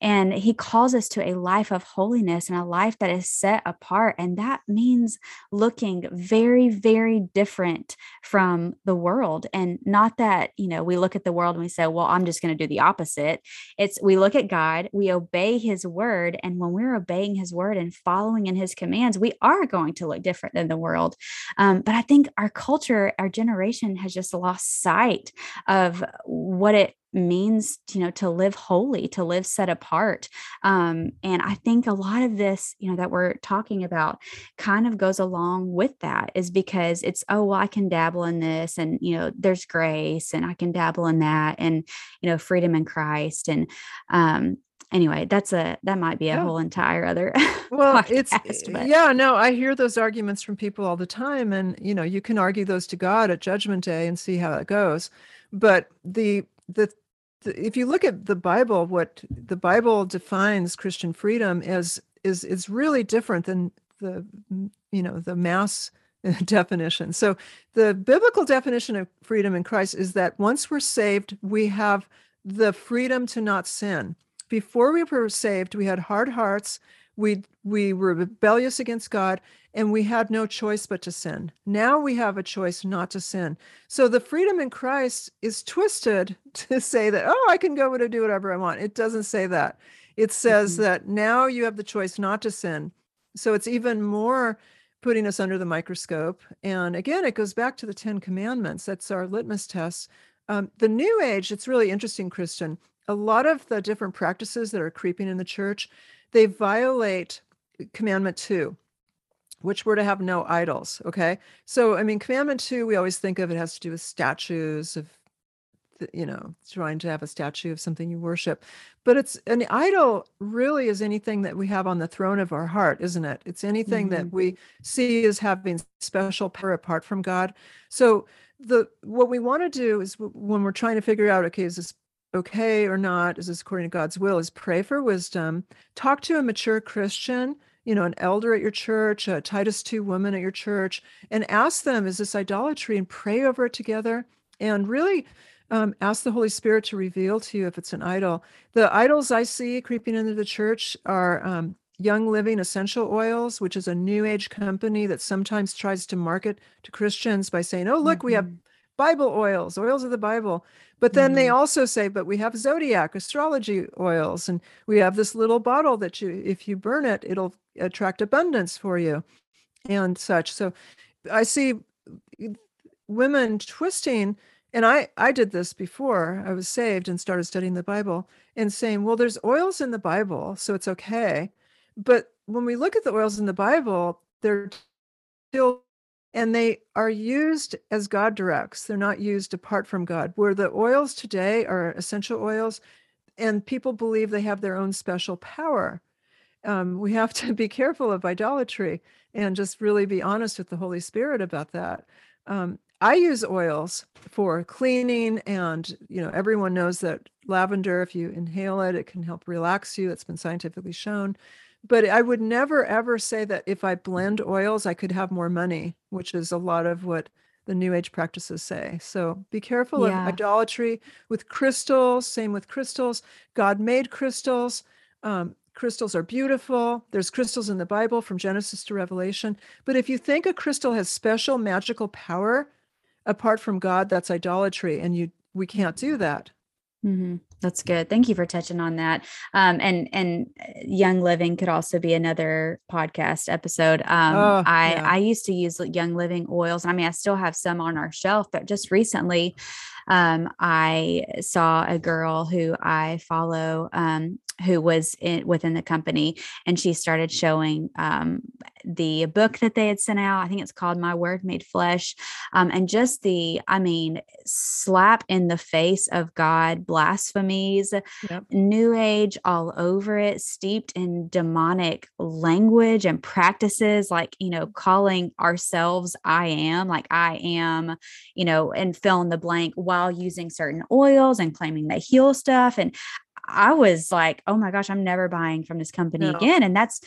Speaker 1: and he calls us to a life of holiness and a life that is set apart. And that means looking very, very different from the world. And not that, you know, we look at the world and we say, well, I'm just going to do the opposite. It's we look at God, we obey his word. And when we're obeying his word and following in his commands, we are going to look different than the world. Um, but I think our culture, our generation has just lost sight of what it means you know to live holy to live set apart um, and i think a lot of this you know that we're talking about kind of goes along with that is because it's oh well i can dabble in this and you know there's grace and i can dabble in that and you know freedom in christ and um anyway that's a that might be a yeah. whole entire other
Speaker 2: well podcast, it's but. yeah no i hear those arguments from people all the time and you know you can argue those to god at judgment day and see how it goes but the the if you look at the Bible, what the Bible defines Christian freedom as is is really different than the you know the mass definition. So the biblical definition of freedom in Christ is that once we're saved, we have the freedom to not sin. Before we were saved, we had hard hearts, we we were rebellious against God and we had no choice but to sin. Now we have a choice not to sin. So the freedom in Christ is twisted to say that oh I can go and do whatever I want. It doesn't say that. It says mm-hmm. that now you have the choice not to sin. So it's even more putting us under the microscope. And again, it goes back to the 10 commandments. That's our litmus test. Um, the new age, it's really interesting, Kristen. A lot of the different practices that are creeping in the church, they violate commandment two which were to have no idols okay? So i mean commandment two we always think of it has to do with statues of you know trying to have a statue of something you worship. But it's an idol really is anything that we have on the throne of our heart isn't it? It's anything mm-hmm. that we see as having special power apart from god. So the what we want to do is when we're trying to figure out okay is this okay or not? Is this according to god's will? Is pray for wisdom. Talk to a mature christian you know an elder at your church a titus 2 woman at your church and ask them is this idolatry and pray over it together and really um, ask the holy spirit to reveal to you if it's an idol the idols i see creeping into the church are um, young living essential oils which is a new age company that sometimes tries to market to christians by saying oh look mm-hmm. we have mm-hmm. Bible oils oils of the bible but then mm-hmm. they also say, but we have zodiac astrology oils, and we have this little bottle that you, if you burn it, it'll attract abundance for you and such. So I see women twisting and I I did this before I was saved and started studying the Bible and saying, well, there's oils in the Bible, so it's okay. But when we look at the oils in the Bible, they're still and they are used as God directs. They're not used apart from God. Where the oils today are essential oils, and people believe they have their own special power. Um, we have to be careful of idolatry and just really be honest with the Holy Spirit about that. Um, I use oils for cleaning, and you know everyone knows that lavender, if you inhale it, it can help relax you. It's been scientifically shown. But I would never ever say that if I blend oils, I could have more money, which is a lot of what the New Age practices say. So be careful yeah. of idolatry with crystals. Same with crystals. God made crystals. Um, crystals are beautiful. There's crystals in the Bible from Genesis to Revelation. But if you think a crystal has special magical power, apart from God, that's idolatry, and you we can't do that.
Speaker 1: Mm-hmm. That's good. Thank you for touching on that. Um, and and uh, Young Living could also be another podcast episode. Um, oh, I yeah. I used to use Young Living oils. I mean, I still have some on our shelf, but just recently, um, I saw a girl who I follow um, who was in, within the company, and she started showing um, the book that they had sent out. I think it's called My Word Made Flesh, um, and just the, I mean, slap in the face of God blasphemies, yep. New Age all over it, steeped in demonic language and practices, like you know, calling ourselves "I am," like I am, you know, and fill in the blank while using certain oils and claiming they heal stuff and I was like, oh my gosh, I'm never buying from this company no. again. And that's,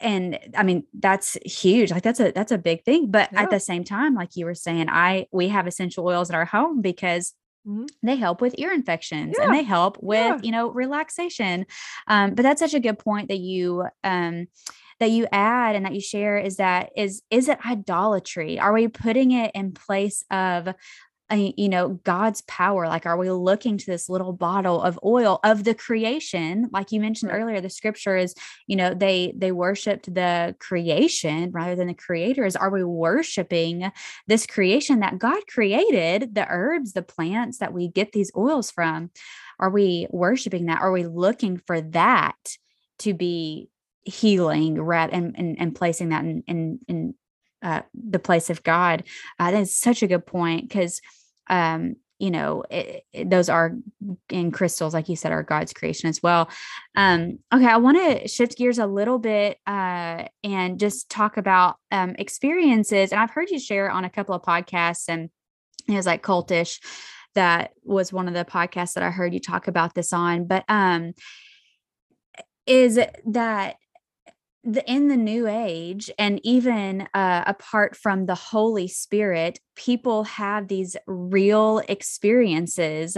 Speaker 1: and I mean, that's huge. Like that's a, that's a big thing. But yeah. at the same time, like you were saying, I, we have essential oils in our home because Mm-hmm. they help with ear infections yeah. and they help with yeah. you know relaxation um, but that's such a good point that you um, that you add and that you share is that is is it idolatry are we putting it in place of you know god's power like are we looking to this little bottle of oil of the creation like you mentioned right. earlier the scripture is you know they they worshiped the creation rather than the creators are we worshiping this creation that god created the herbs the plants that we get these oils from are we worshiping that are we looking for that to be healing rat and, and and placing that in in, in uh, the place of God. Uh, that's such a good point because um, you know it, it, those are in crystals like you said are god's creation as well. Um okay i want to shift gears a little bit uh and just talk about um experiences and i've heard you share on a couple of podcasts and it was like cultish that was one of the podcasts that i heard you talk about this on but um is that the, in the new age and even uh, apart from the holy spirit people have these real experiences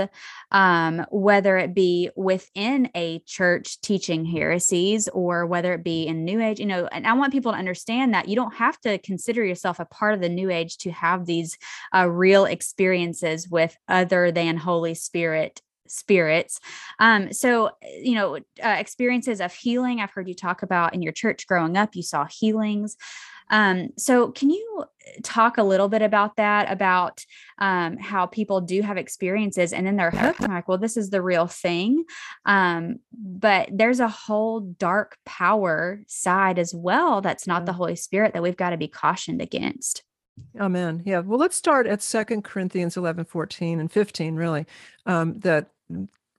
Speaker 1: um, whether it be within a church teaching heresies or whether it be in new age you know and i want people to understand that you don't have to consider yourself a part of the new age to have these uh, real experiences with other than holy spirit spirits. Um, so, you know, uh, experiences of healing, I've heard you talk about in your church growing up, you saw healings. Um, so, can you talk a little bit about that? About um, how people do have experiences and then they're hooked. I'm like, well, this is the real thing. Um, but there's a whole dark power side as well that's not the Holy Spirit that we've got to be cautioned against.
Speaker 2: Amen. Yeah. Well, let's start at Second Corinthians 11, 14, and 15, really, um, that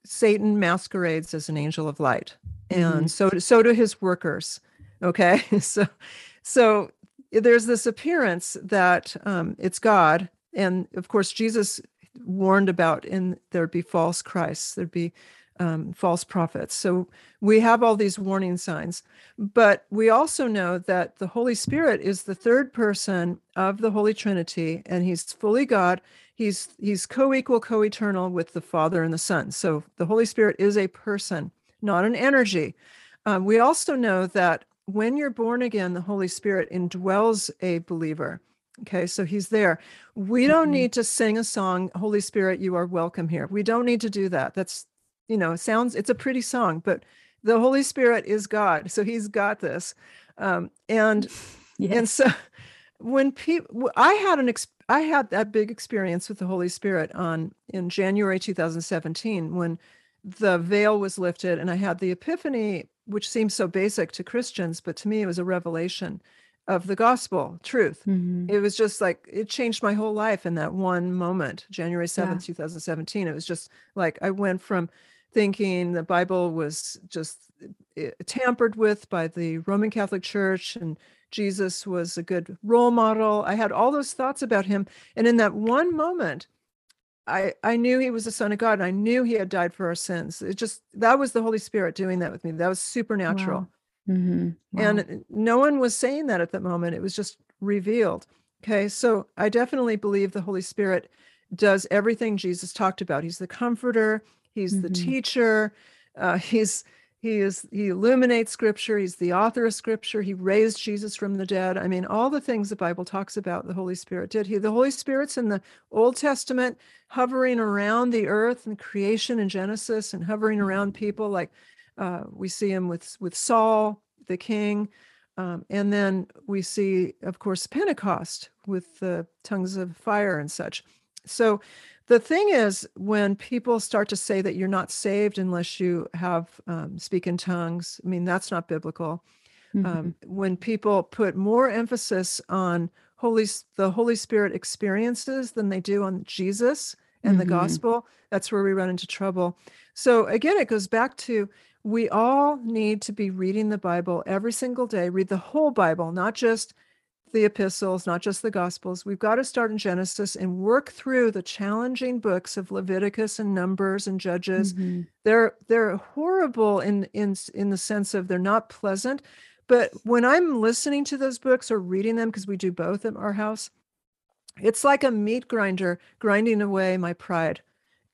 Speaker 2: Satan masquerades as an angel of light, and mm-hmm. so so do his workers. Okay, so so there's this appearance that um, it's God, and of course Jesus warned about in there'd be false Christs, there'd be um, false prophets. So we have all these warning signs, but we also know that the Holy Spirit is the third person of the Holy Trinity, and He's fully God. He's He's co-equal, co-eternal with the Father and the Son. So the Holy Spirit is a person, not an energy. Um, we also know that when you're born again, the Holy Spirit indwells a believer. Okay, so he's there. We don't mm-hmm. need to sing a song, Holy Spirit, you are welcome here. We don't need to do that. That's you know, sounds it's a pretty song, but the Holy Spirit is God, so He's got this. Um, and yes. and so when people, I had an ex- I had that big experience with the Holy Spirit on in January 2017 when the veil was lifted and I had the epiphany, which seems so basic to Christians, but to me it was a revelation of the gospel truth. Mm-hmm. It was just like it changed my whole life in that one moment, January 7th, yeah. 2017. It was just like I went from thinking the Bible was just eh, tampered with by the Roman Catholic Church and Jesus was a good role model. I had all those thoughts about him. And in that one moment, I, I knew he was the son of God and I knew he had died for our sins. It just, that was the Holy Spirit doing that with me. That was supernatural. Wow. Mm-hmm. Wow. And no one was saying that at that moment. It was just revealed. Okay. So I definitely believe the Holy Spirit does everything Jesus talked about. He's the comforter, he's mm-hmm. the teacher, uh, he's he is he illuminates scripture. He's the author of scripture. He raised jesus from the dead. I mean all the things the bible talks about the holy spirit did. He the holy spirit's in the old testament hovering around the earth and creation in genesis and hovering mm-hmm. around people like uh, we see him with with saul the king um, and then we see of course pentecost with the tongues of fire and such. So the thing is when people start to say that you're not saved unless you have um, speak in tongues i mean that's not biblical um, mm-hmm. um, when people put more emphasis on holy the holy spirit experiences than they do on jesus and mm-hmm. the gospel that's where we run into trouble so again it goes back to we all need to be reading the bible every single day read the whole bible not just the epistles, not just the gospels. We've got to start in Genesis and work through the challenging books of Leviticus and Numbers and Judges. Mm-hmm. They're they're horrible in in in the sense of they're not pleasant. But when I'm listening to those books or reading them, because we do both at our house, it's like a meat grinder grinding away my pride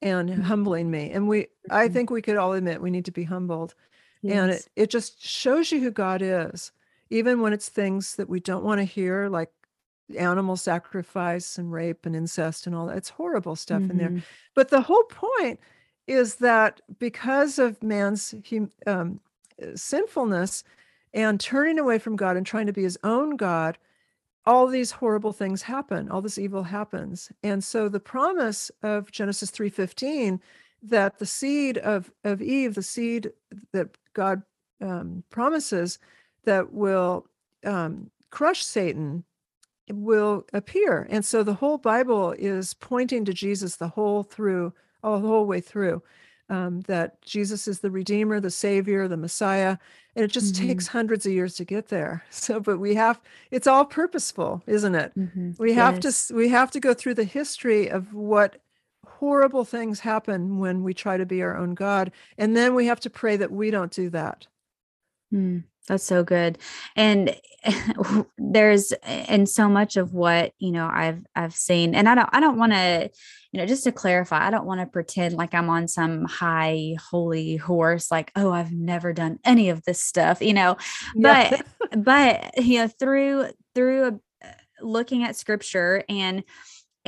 Speaker 2: and mm-hmm. humbling me. And we I mm-hmm. think we could all admit we need to be humbled. Yes. And it, it just shows you who God is even when it's things that we don't want to hear, like animal sacrifice and rape and incest and all that. It's horrible stuff mm-hmm. in there. Mm-hmm. But the whole point is that because of man's um, sinfulness and turning away from God and trying to be his own God, all these horrible things happen. All this evil happens. And so the promise of Genesis 3:15 that the seed of of Eve, the seed that God um, promises, that will um, crush Satan will appear. And so the whole Bible is pointing to Jesus the whole through, all the whole way through. Um, that Jesus is the Redeemer, the Savior, the Messiah, and it just mm-hmm. takes hundreds of years to get there. So, but we have it's all purposeful, isn't it? Mm-hmm. We have yes. to we have to go through the history of what horrible things happen when we try to be our own God, and then we have to pray that we don't do that.
Speaker 1: Mm. That's so good. And there's and so much of what, you know, I've I've seen and I don't I don't want to, you know, just to clarify, I don't want to pretend like I'm on some high holy horse like, oh, I've never done any of this stuff, you know. But yeah. but you know, through through a, uh, looking at scripture and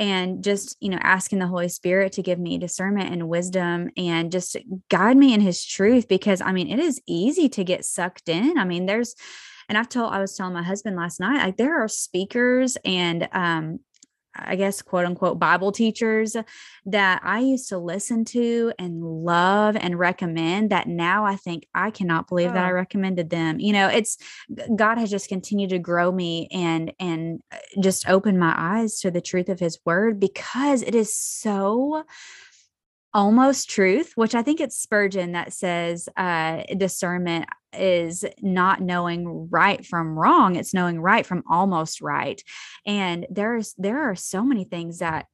Speaker 1: and just you know asking the holy spirit to give me discernment and wisdom and just guide me in his truth because i mean it is easy to get sucked in. I mean there's and i've told i was telling my husband last night like there are speakers and um I guess, quote unquote, Bible teachers that I used to listen to and love and recommend that now I think I cannot believe that I recommended them. You know, it's God has just continued to grow me and, and uh, just open my eyes to the truth of his word because it is so almost truth, which I think it's Spurgeon that says uh, discernment is not knowing right from wrong it's knowing right from almost right. And there's there are so many things that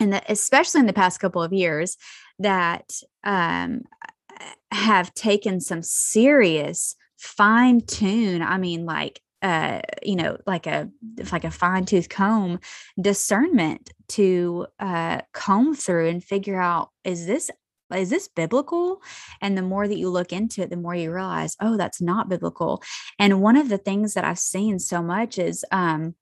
Speaker 1: and that especially in the past couple of years that um have taken some serious fine tune i mean like uh you know like a like a fine tooth comb discernment to uh comb through and figure out is this is this biblical? And the more that you look into it, the more you realize, oh, that's not biblical. And one of the things that I've seen so much is, um,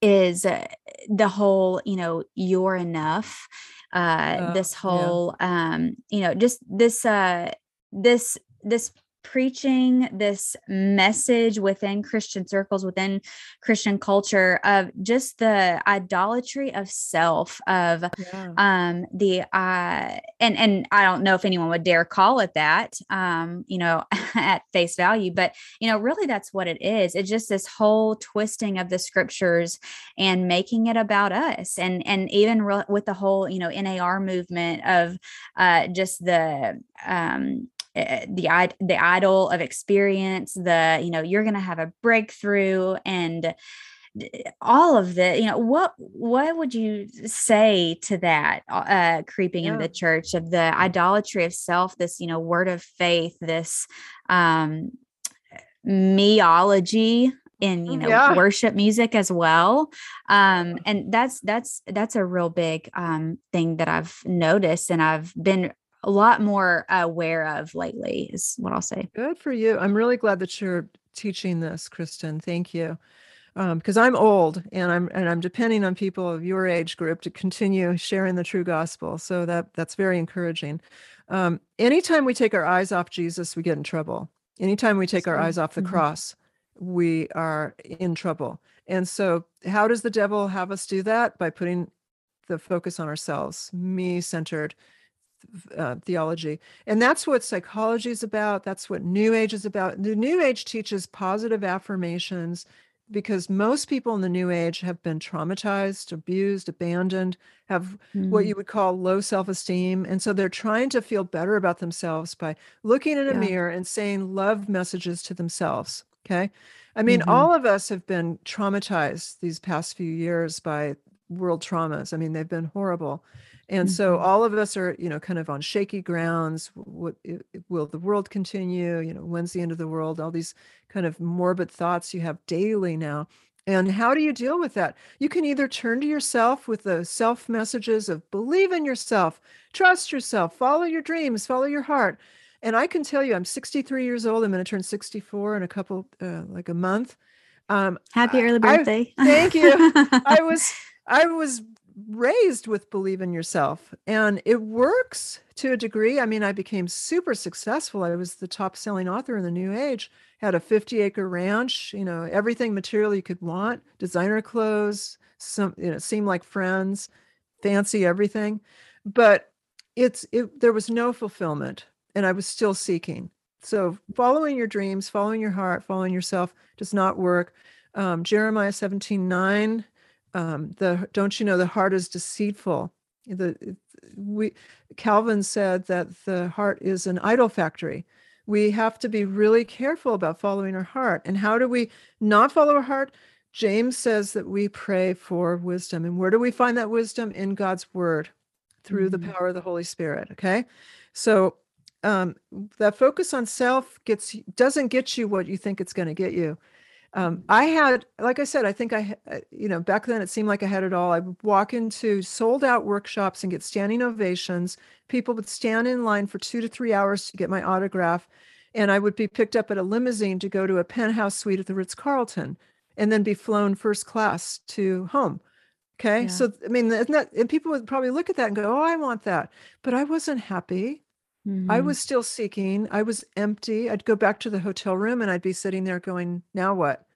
Speaker 1: is uh, the whole, you know, you're enough. Uh, uh this whole, yeah. um, you know, just this, uh, this, this preaching this message within Christian circles, within Christian culture of just the idolatry of self, of yeah. um, the uh, and and I don't know if anyone would dare call it that, um, you know, at face value, but you know, really that's what it is. It's just this whole twisting of the scriptures and making it about us, and and even re- with the whole you know NAR movement of uh, just the um, Eh, the the idol of experience the you know you're going to have a breakthrough and all of the you know what what would you say to that uh creeping yeah. into the church of the idolatry of self this you know word of faith this um meology in you mm, know yeah. worship music as well um and that's that's that's a real big um thing that i've noticed and i've been a lot more aware of lately is what I'll say.
Speaker 2: Good for you. I'm really glad that you're teaching this, Kristen. Thank you. because um, I'm old and I'm and I'm depending on people of your age group to continue sharing the true gospel. So that that's very encouraging. Um, anytime we take our eyes off Jesus, we get in trouble. Anytime we take our eyes off the mm-hmm. cross, we are in trouble. And so, how does the devil have us do that? By putting the focus on ourselves, me centered, uh, theology. And that's what psychology is about. That's what New Age is about. The New Age teaches positive affirmations because most people in the New Age have been traumatized, abused, abandoned, have mm. what you would call low self esteem. And so they're trying to feel better about themselves by looking in a yeah. mirror and saying love messages to themselves. Okay. I mean, mm-hmm. all of us have been traumatized these past few years by world traumas. I mean, they've been horrible. And mm-hmm. so all of us are, you know, kind of on shaky grounds. What will the world continue? You know, when's the end of the world? All these kind of morbid thoughts you have daily now. And how do you deal with that? You can either turn to yourself with the self messages of believe in yourself, trust yourself, follow your dreams, follow your heart. And I can tell you, I'm 63 years old. I'm going to turn 64 in a couple, uh, like a month.
Speaker 1: Um, Happy early birthday!
Speaker 2: I, thank you. I was I was raised with believe in yourself and it works to a degree. I mean i became super successful. I was the top selling author in the new age had a 50 acre ranch you know everything material you could want designer clothes some you know seem like friends fancy everything. But it's it there was no fulfillment and i was still seeking. So following your dreams following your heart following yourself does not work. Um, jeremiah 17 9 um, the don't you know the heart is deceitful? The we calvin said that the heart is an idol factory. We have to be really careful about following our heart. And how do we not follow our heart? James says that we pray for wisdom. And where do we find that wisdom? In god's word through mm-hmm. the power of the holy spirit okay? So um, that focus on self gets doesn't get you what you think it's going to get you um, I had, like I said, I think I, uh, you know, back then it seemed like I had it all. I would walk into sold out workshops and get standing ovations. People would stand in line for two to three hours to get my autograph. And I would be picked up at a limousine to go to a penthouse suite at the Ritz Carlton and then be flown first class to home. Okay. Yeah. So, I mean, that, and people would probably look at that and go, Oh, I want that. But I wasn't happy. Mm-hmm. I was still seeking. I was empty. I'd go back to the hotel room and I'd be sitting there going, now what?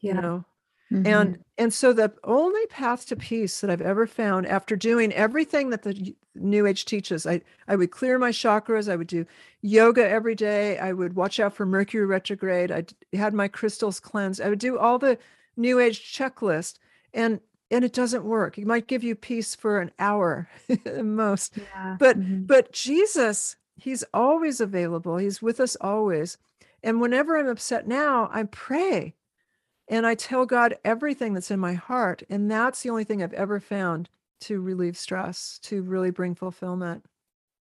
Speaker 2: Yeah. You know? Mm-hmm. And and so the only path to peace that I've ever found after doing everything that the new age teaches, I I would clear my chakras, I would do yoga every day, I would watch out for Mercury retrograde, I had my crystals cleansed, I would do all the new age checklist and and it doesn't work. It might give you peace for an hour most. Yeah. But mm-hmm. but Jesus He's always available. He's with us always. And whenever I'm upset now, I pray and I tell God everything that's in my heart. And that's the only thing I've ever found to relieve stress, to really bring fulfillment.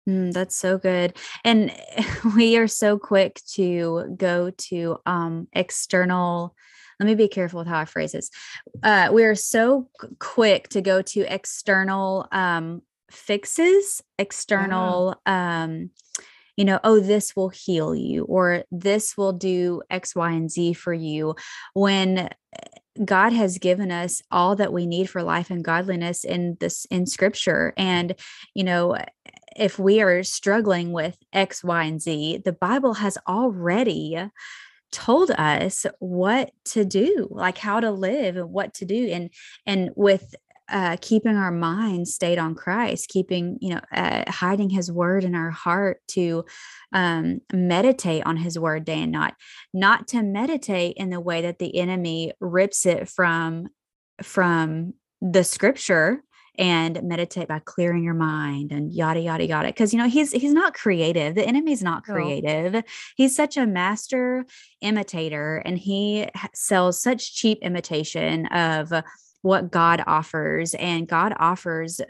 Speaker 1: Mm, that's so good. And we are so quick to go to um, external. Let me be careful with how I phrase this. Uh, we are so quick to go to external um, fixes external yeah. um you know oh this will heal you or this will do x y and z for you when god has given us all that we need for life and godliness in this in scripture and you know if we are struggling with X, Y, and Z, the Bible has already told us what to do like how to live and what to do and and with uh, keeping our mind stayed on Christ, keeping, you know, uh, hiding his word in our heart to um, meditate on his word day and night, not to meditate in the way that the enemy rips it from from the scripture and meditate by clearing your mind and yada yada yada. Because you know he's he's not creative. The enemy's not creative. No. he's such a master imitator and he sells such cheap imitation of what God offers and God offers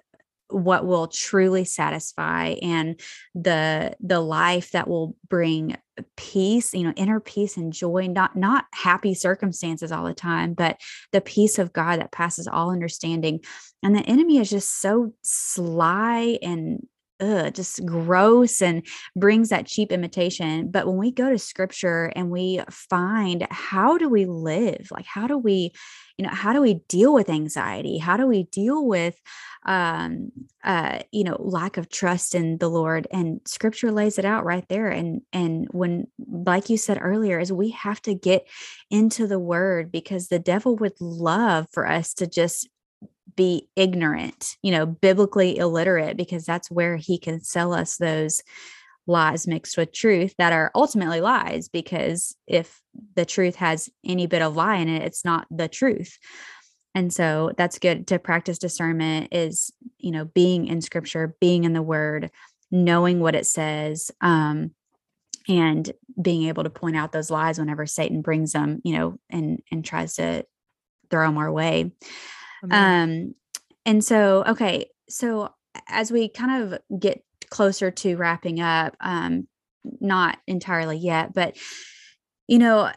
Speaker 1: what will truly satisfy and the the life that will bring peace you know inner peace and joy not not happy circumstances all the time but the peace of god that passes all understanding. And the enemy is just so sly and ugh, just gross and brings that cheap imitation. But when we go to scripture and we find how do we live? Like, how do we, you know, how do we deal with anxiety? How do we deal with, um, uh, you know, lack of trust in the Lord? And scripture lays it out right there. And, and when, like you said earlier, is we have to get into the word because the devil would love for us to just be ignorant, you know, biblically illiterate, because that's where he can sell us those lies mixed with truth that are ultimately lies. Because if the truth has any bit of lie in it, it's not the truth. And so that's good to practice discernment is, you know, being in scripture, being in the word, knowing what it says, um, and being able to point out those lies whenever Satan brings them, you know, and and tries to throw them our way. Um, and so, okay, so as we kind of get closer to wrapping up, um, not entirely yet, but you know,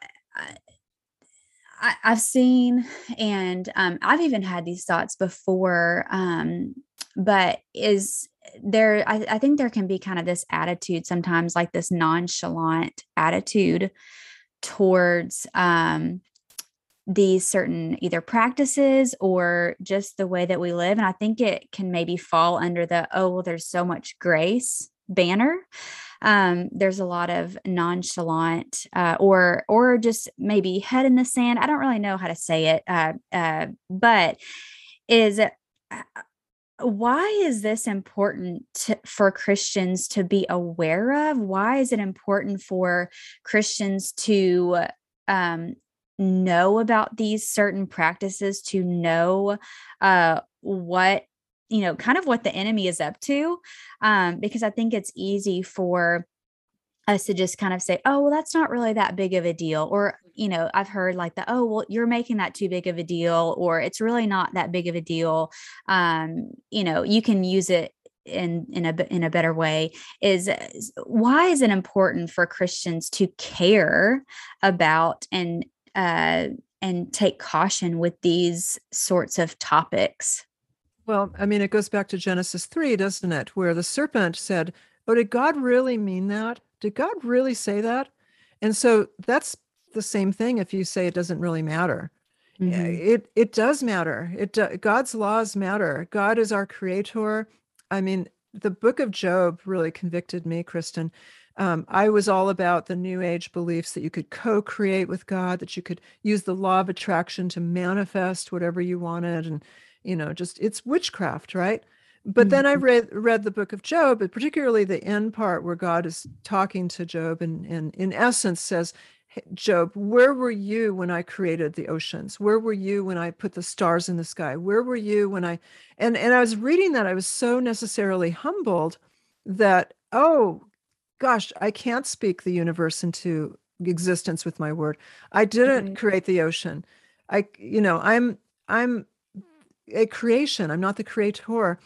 Speaker 1: I, have seen and um, I've even had these thoughts before, um, but is there, I, I think there can be kind of this attitude sometimes, like this nonchalant attitude towards um, these certain either practices or just the way that we live. And I think it can maybe fall under the, oh, well, there's so much grace banner. Um, there's a lot of nonchalant uh, or or just maybe head in the sand. I don't really know how to say it, uh, uh, but is uh, why is this important to, for Christians to be aware of? Why is it important for Christians to um, know about these certain practices to know uh, what you know kind of what the enemy is up to um, because i think it's easy for us to just kind of say oh well that's not really that big of a deal or you know i've heard like the oh well you're making that too big of a deal or it's really not that big of a deal um, you know you can use it in in a in a better way is why is it important for Christians to care about and uh, and take caution with these sorts of topics.
Speaker 2: Well, I mean, it goes back to Genesis 3, doesn't it? Where the serpent said, Oh, did God really mean that? Did God really say that? And so that's the same thing if you say it doesn't really matter. Mm-hmm. It it does matter. It God's laws matter. God is our creator. I mean, the book of Job really convicted me, Kristen, um, I was all about the New Age beliefs that you could co create with God, that you could use the law of attraction to manifest whatever you wanted. And, you know, just it's witchcraft, right? But mm-hmm. then I mm-hmm. read read the book of Job, but particularly the end part where God is talking to Job and, and in essence says, Job, where were you when I created the oceans? Where were you when I put the stars in the sky? Where were you when I and and I was reading that I was so necessarily humbled that oh gosh, I can't speak the universe into existence with my word. I didn't mm-hmm. create the ocean. I, you know, I'm, I'm a creation. I'm not the creator.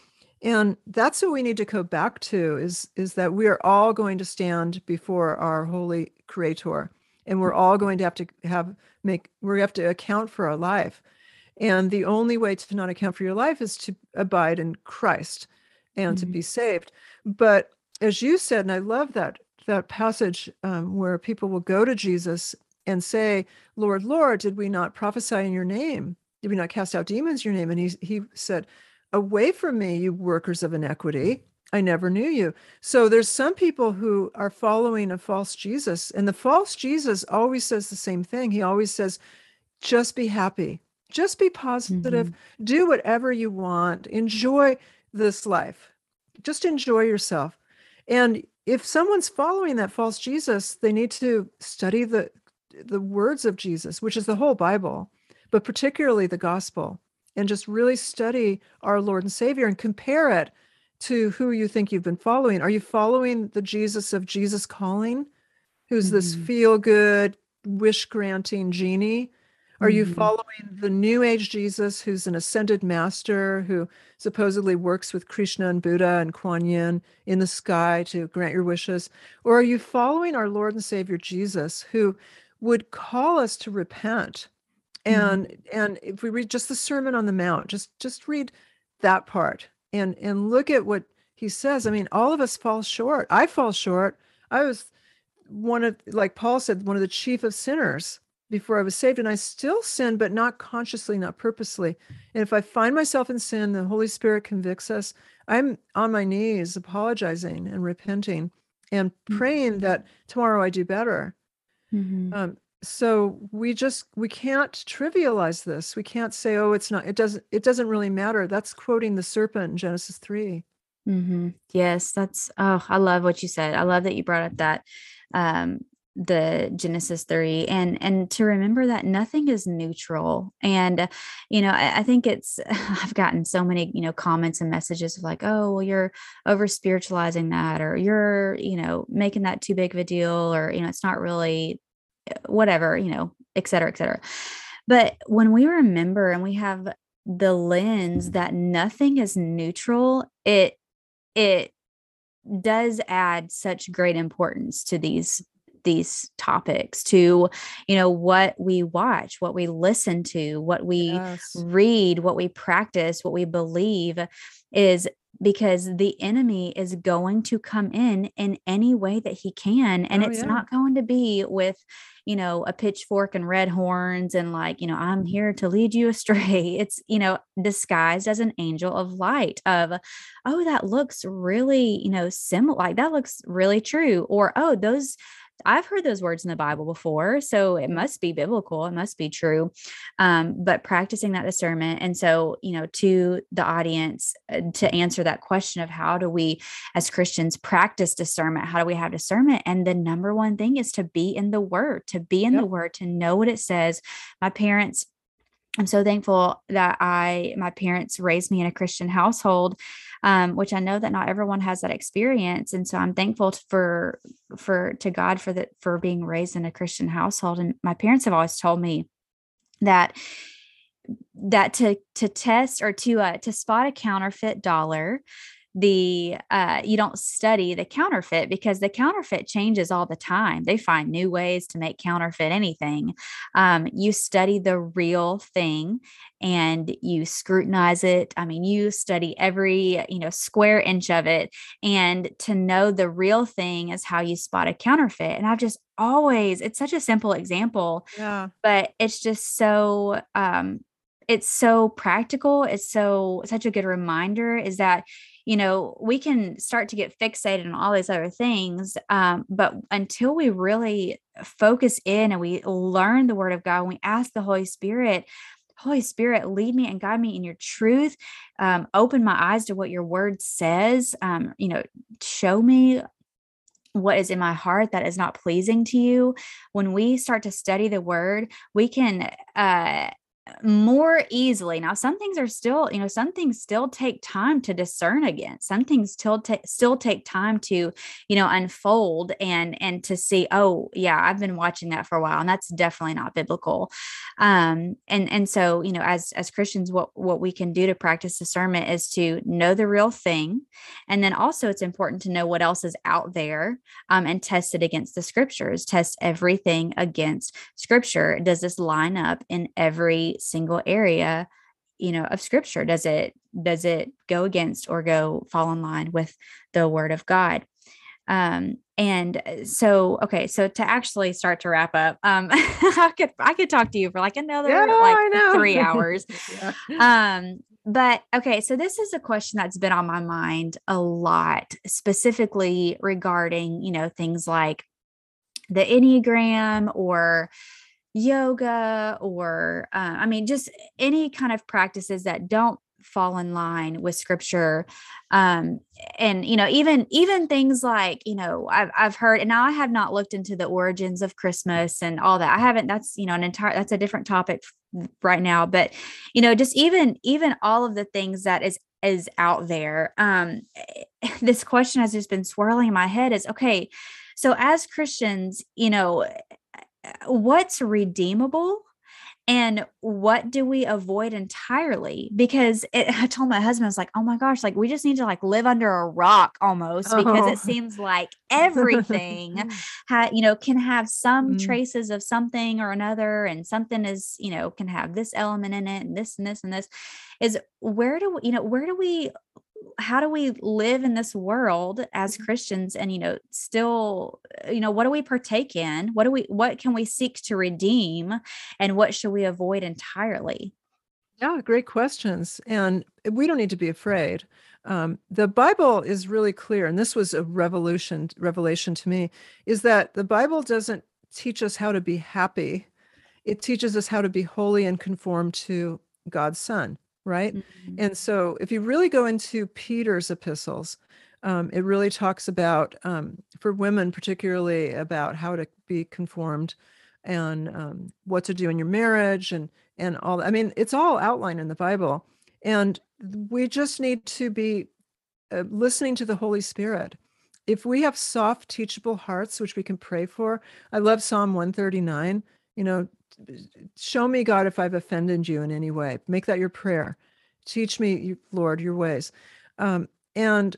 Speaker 2: And that's what we need to go back to is, is that we are all going to stand before our holy creator and we're all going to have to have make we have to account for our life and the only way to not account for your life is to abide in christ and mm-hmm. to be saved but as you said, and I love that that passage um, where people will go to Jesus and say, "Lord, Lord, did we not prophesy in your name? Did we not cast out demons in your name?" And he he said, "Away from me, you workers of iniquity." I never knew you. So there's some people who are following a false Jesus, and the false Jesus always says the same thing. He always says, just be happy, just be positive, mm-hmm. do whatever you want, enjoy this life, just enjoy yourself. And if someone's following that false Jesus, they need to study the the words of Jesus, which is the whole Bible, but particularly the gospel, and just really study our Lord and Savior and compare it to who you think you've been following. Are you following the Jesus of Jesus calling, who's mm-hmm. this feel good, wish granting genie? Are mm-hmm. you following the New Age Jesus, who's an ascended master who supposedly works with Krishna and Buddha and Kuan Yin in the sky to grant your wishes? Or are you following our Lord and Savior Jesus, who would call us to repent? And mm-hmm. and if we read just the Sermon on the Mount, just just read that part and and look at what he says i mean all of us fall short i fall short i was one of like paul said one of the chief of sinners before i was saved and i still sin but not consciously not purposely and if i find myself in sin the holy spirit convicts us i'm on my knees apologizing and repenting and mm-hmm. praying mm-hmm. that tomorrow i do better mm-hmm. um, so we just we can't trivialize this we can't say oh it's not it doesn't it doesn't really matter that's quoting the serpent in genesis 3
Speaker 1: mm-hmm. yes that's oh i love what you said i love that you brought up that um the genesis 3 and and to remember that nothing is neutral and uh, you know I, I, think it's i've gotten so many you know comments and messages of like oh well you're over spiritualizing that or you're you know making that too big of a deal or you know it's not really uh, whatever, you know, et cetera, et cetera. But when we remember and we have the lens that nothing is neutral, it it does add such great importance to these these topics to you know what we watch what we listen to what we yes. read what we practice what we believe is because the enemy is going to come in in any way that he can and oh, it's yeah. not going to be with you know a pitchfork and red horns and like you know i'm here to lead you astray it's you know disguised as an angel of light of oh that looks really you know similar like that looks really true or oh those I've heard those words in the Bible before, so it must be biblical. It must be true. Um, but practicing that discernment, and so you know, to the audience, uh, to answer that question of how do we, as Christians, practice discernment? How do we have discernment? And the number one thing is to be in the Word, to be in yep. the Word, to know what it says. My parents I'm so thankful that I my parents raised me in a Christian household, um, which I know that not everyone has that experience, and so I'm thankful for for to God for that for being raised in a Christian household. And my parents have always told me that that to to test or to uh, to spot a counterfeit dollar the uh, you don't study the counterfeit because the counterfeit changes all the time. They find new ways to make counterfeit anything. Um, you study the real thing and you scrutinize it. I mean you study every you know square inch of it and to know the real thing is how you spot a counterfeit and i've just always it's such a simple example yeah. but it's just so um it's so practical it's so such a good reminder is that you know we can start to get fixated on all these other things um, but until we really focus in and we learn the word of god when we ask the holy spirit holy spirit lead me and guide me in your truth. Um, open my eyes to what your word says. Um, you know show me what is in my heart that is not pleasing to you. When we start to study the word we can uh more easily. Now, some things are still, you know, some things still take time to discern against. Some things still take still take time to, you know, unfold and and to see, oh, yeah, I've been watching that for a while, and that's definitely not biblical. Um, and and so, you know, as as Christians, what what we can do to practice discernment is to know the real thing, and then also it's important to know what else is out there, um, and test it against the scriptures. Test everything against scripture. Does this line up in every single area you know of scripture? Does it does it go against or go fall in line with the word of god? Um and uh, so okay so to actually start to wrap up um i could i could talk to you for like another yeah, like three hours. Yeah. um but okay, so this is a question that's been on my mind a lot, specifically regarding, you know, things like the Enneagram or yoga or uh, i mean just any kind of practices that don't fall in line with scripture um and you know even even things like you know I've, I've heard and now i have not looked into the origins of christmas and all that i haven't that's you know an entire that's a different topic right now but you know just even even all of the things that is is out there um this question has just been swirling in my head is okay so as christians you know what's redeemable and what do we avoid entirely because it, i told my husband i was like oh my gosh like we just need to like live under a rock almost oh. because it oh. seems like everything ha, you know can have some mm. traces of something or another and something is you know can have this element in it and this and this and this is where do we, you know where do we how do we live in this world as mm-hmm. Christians and you know still uh, you know what do we partake in? What do we what can we seek to redeem and what should we avoid entirely?
Speaker 2: Yeah great questions and we don't need to be afraid. Um, the bible is really clear and this was a revolution revelation to me is that the bible doesn't teach us how to be happy. It teaches us how to be holy and conform to god's son right? Mm-hmm. And so if you really go into Peter's epistles, um, it really talks about, um, for women particularly, about how to be conformed and um, what to do in your marriage and and all. I mean, it's all outlined in the Bible, and we just need to be uh, listening to the Holy Spirit. If we have soft, teachable hearts, which we can pray for, I love Psalm 139. You know, show me, God, if I've offended you in any way. Make that your prayer. Teach me, Lord, your ways. Um, and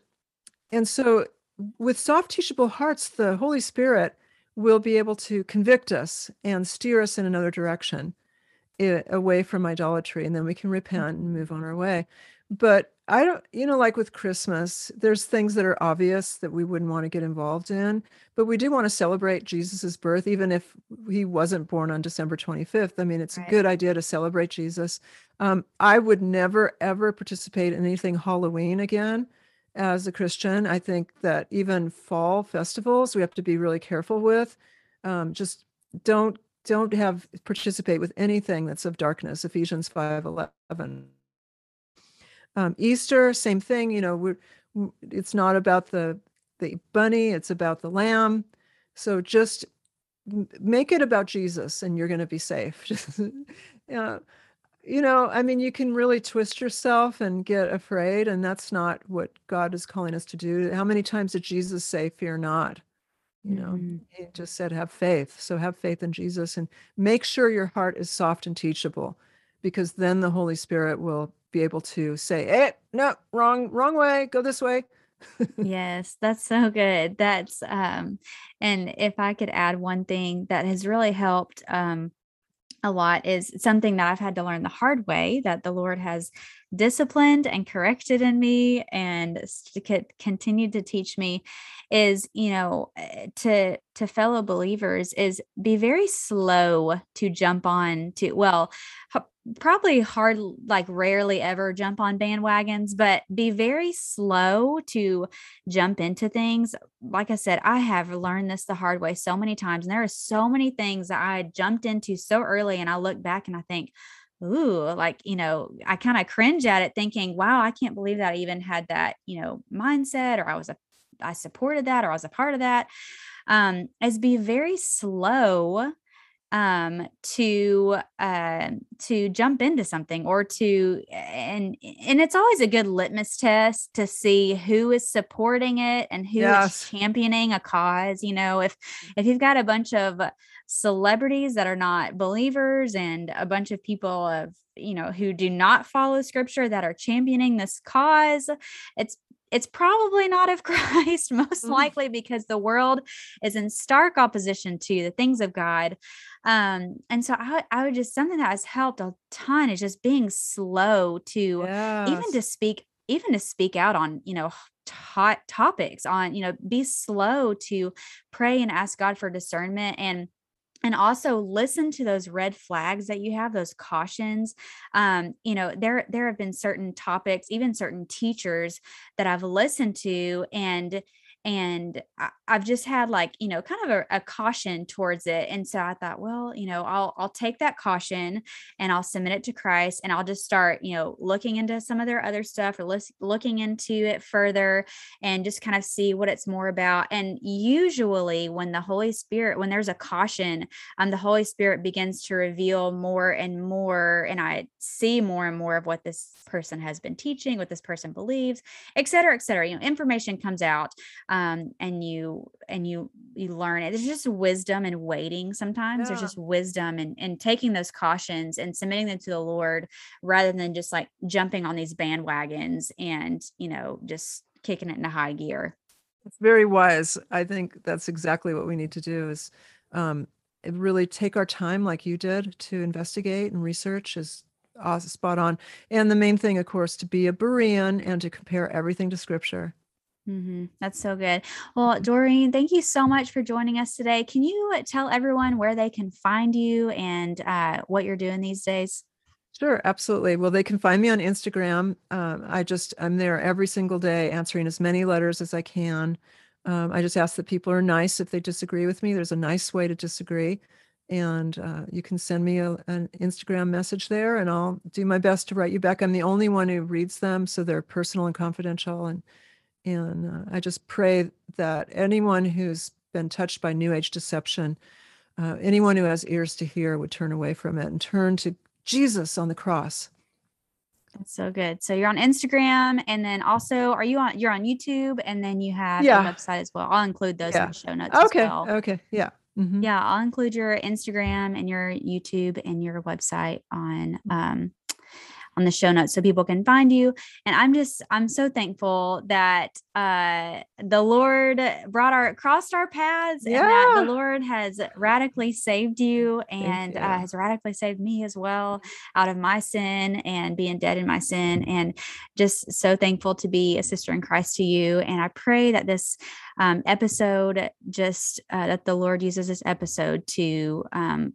Speaker 2: and so with soft teachable hearts, the Holy Spirit will be able to convict us and steer us in another direction away from idolatry and then we can repent and move on our way but I don't, you know, like with Christmas, there's things that are obvious that we wouldn't want to get involved in, but we do want to celebrate Jesus's birth, even if he wasn't born on December 25th. I mean, it's right. a good idea to celebrate Jesus. Um, I would never, ever participate in anything Halloween again as a Christian. I think that even fall festivals, we have to be really careful with. Um, just don't don't have participate with anything that's of darkness ephesians 5 11 um, Easter, same thing. You know, we're it's not about the the bunny; it's about the lamb. So just make it about Jesus, and you're going to be safe. yeah, you know, I mean, you can really twist yourself and get afraid, and that's not what God is calling us to do. How many times did Jesus say, "Fear not"? You know, mm-hmm. he just said, "Have faith." So have faith in Jesus, and make sure your heart is soft and teachable, because then the Holy Spirit will be able to say, "Hey, eh, no, wrong, wrong way. Go this way."
Speaker 1: yes, that's so good. That's um, and if I could add one thing that has really helped um a lot is something that I've had to learn the hard way that the Lord has disciplined and corrected in me and continued to teach me is you know eh, to to fellow believers is be very slow to jump on to well probably hard like rarely ever jump on bandwagons but be very slow to jump into things. Like i said i have learned this the hard way so many times and there are so many things that i jumped into so early and i look back and i think ooh like you know i kind of cringe at it thinking wow i can't believe that i even had that you know mindset or i was a i supported that or i was a part of that. Um is be very slow um, to uh, to jump into something or to and and it's always a good litmus test to see who is supporting it and who yes. is championing a cause you know if if you've got a bunch of celebrities that are not believers and a bunch of people of you know who do not follow scripture that are championing this cause it's it's probably not of Christ, most mm-hmm. likely because the world is in stark opposition to the things of God. Um, and so I, I would just something that has helped a ton is just being slow to yes. even to speak, even to speak out on, you know, hot topics on, you know, be slow to pray and ask God for discernment and and also listen to those red flags that you have those cautions um, you know there there have been certain topics even certain teachers that i've listened to and and I, have just had like you know kind of a, a, caution towards it and so i thought well you know i'll i'll take that caution and i'll submit it to christ and i'll just start you know looking into some of their other stuff or lis- looking into it further and just kind of see what it's more about. And usually when the holy spirit when there's a caution um the holy spirit begins to reveal more and more and i see more and more of what this person has been teaching what this person believes et cetera et cetera. You know information comes out um, and you and you you learn it. There's just wisdom and waiting. Sometimes yeah. there's just wisdom and and taking those cautions and submitting them to the Lord rather than just like jumping on these bandwagons and you know just kicking it into high gear.
Speaker 2: It's very wise. I think that's exactly what we need to do. Is um, really take our time, like you did, to investigate and research. Is spot on. And the main thing, of course, to be a Berean and to compare everything to Scripture.
Speaker 1: Mm-hmm. That's so good. Well, Doreen, thank you so much for joining us today. Can you tell everyone where they can find you and uh, what you're doing these days?
Speaker 2: Sure, absolutely. Well, they can find me on Instagram. Um, I just I'm there every single day answering as many letters as I can. Um, I just ask that people are nice if they disagree with me. There's a nice way to disagree, and uh, you can send me a, an Instagram message there, and I'll do my best to write you back. I'm the only one who reads them, so they're personal and confidential, and and uh, I just pray that anyone who's been touched by New Age deception, uh, anyone who has ears to hear would turn away from it and turn to Jesus on the cross.
Speaker 1: That's so good. So you're on Instagram, and then also, are you on? You're on YouTube, and then you have yeah. a website as well. I'll include those yeah. in the show notes.
Speaker 2: Okay.
Speaker 1: Well.
Speaker 2: Okay. Yeah. Mm-hmm.
Speaker 1: Yeah, I'll include your Instagram and your YouTube and your website on um, on the show notes so people can find you. And I'm just, I'm so thankful that uh the Lord brought our crossed our paths yeah. and that the Lord has radically saved you and you. Uh, has radically saved me as well out of my sin and being dead in my sin. And just so thankful to be a sister in Christ to you. And I pray that this um, episode just uh, that the Lord uses this episode to um,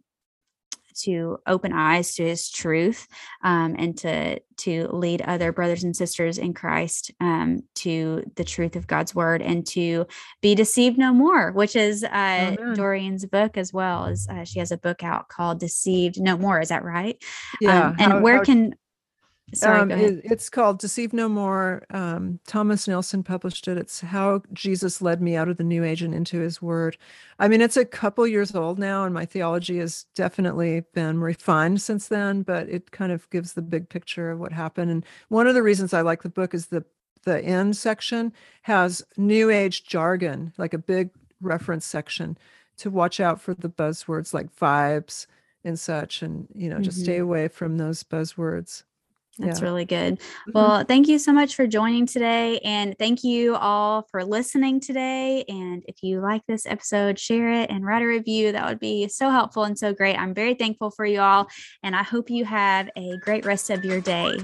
Speaker 1: to open eyes to his truth um, and to to lead other brothers and sisters in Christ um, to the truth of God's word and to be deceived no more, which is uh, Doreen's book as well. As uh, she has a book out called "Deceived No More." Is that right?
Speaker 2: Yeah.
Speaker 1: Um, and how, where how, can
Speaker 2: Sorry, um, it, it's called Deceive No More. Um, Thomas Nelson published it. It's how Jesus led me out of the New Age and into his word. I mean, it's a couple years old now, and my theology has definitely been refined since then, but it kind of gives the big picture of what happened. And one of the reasons I like the book is the the end section has New Age jargon, like a big reference section to watch out for the buzzwords like vibes and such, and you know, mm-hmm. just stay mm-hmm. away from those buzzwords.
Speaker 1: That's yeah. really good. Mm-hmm. Well, thank you so much for joining today. And thank you all for listening today. And if you like this episode, share it and write a review. That would be so helpful and so great. I'm very thankful for you all. And I hope you have a great rest of your day.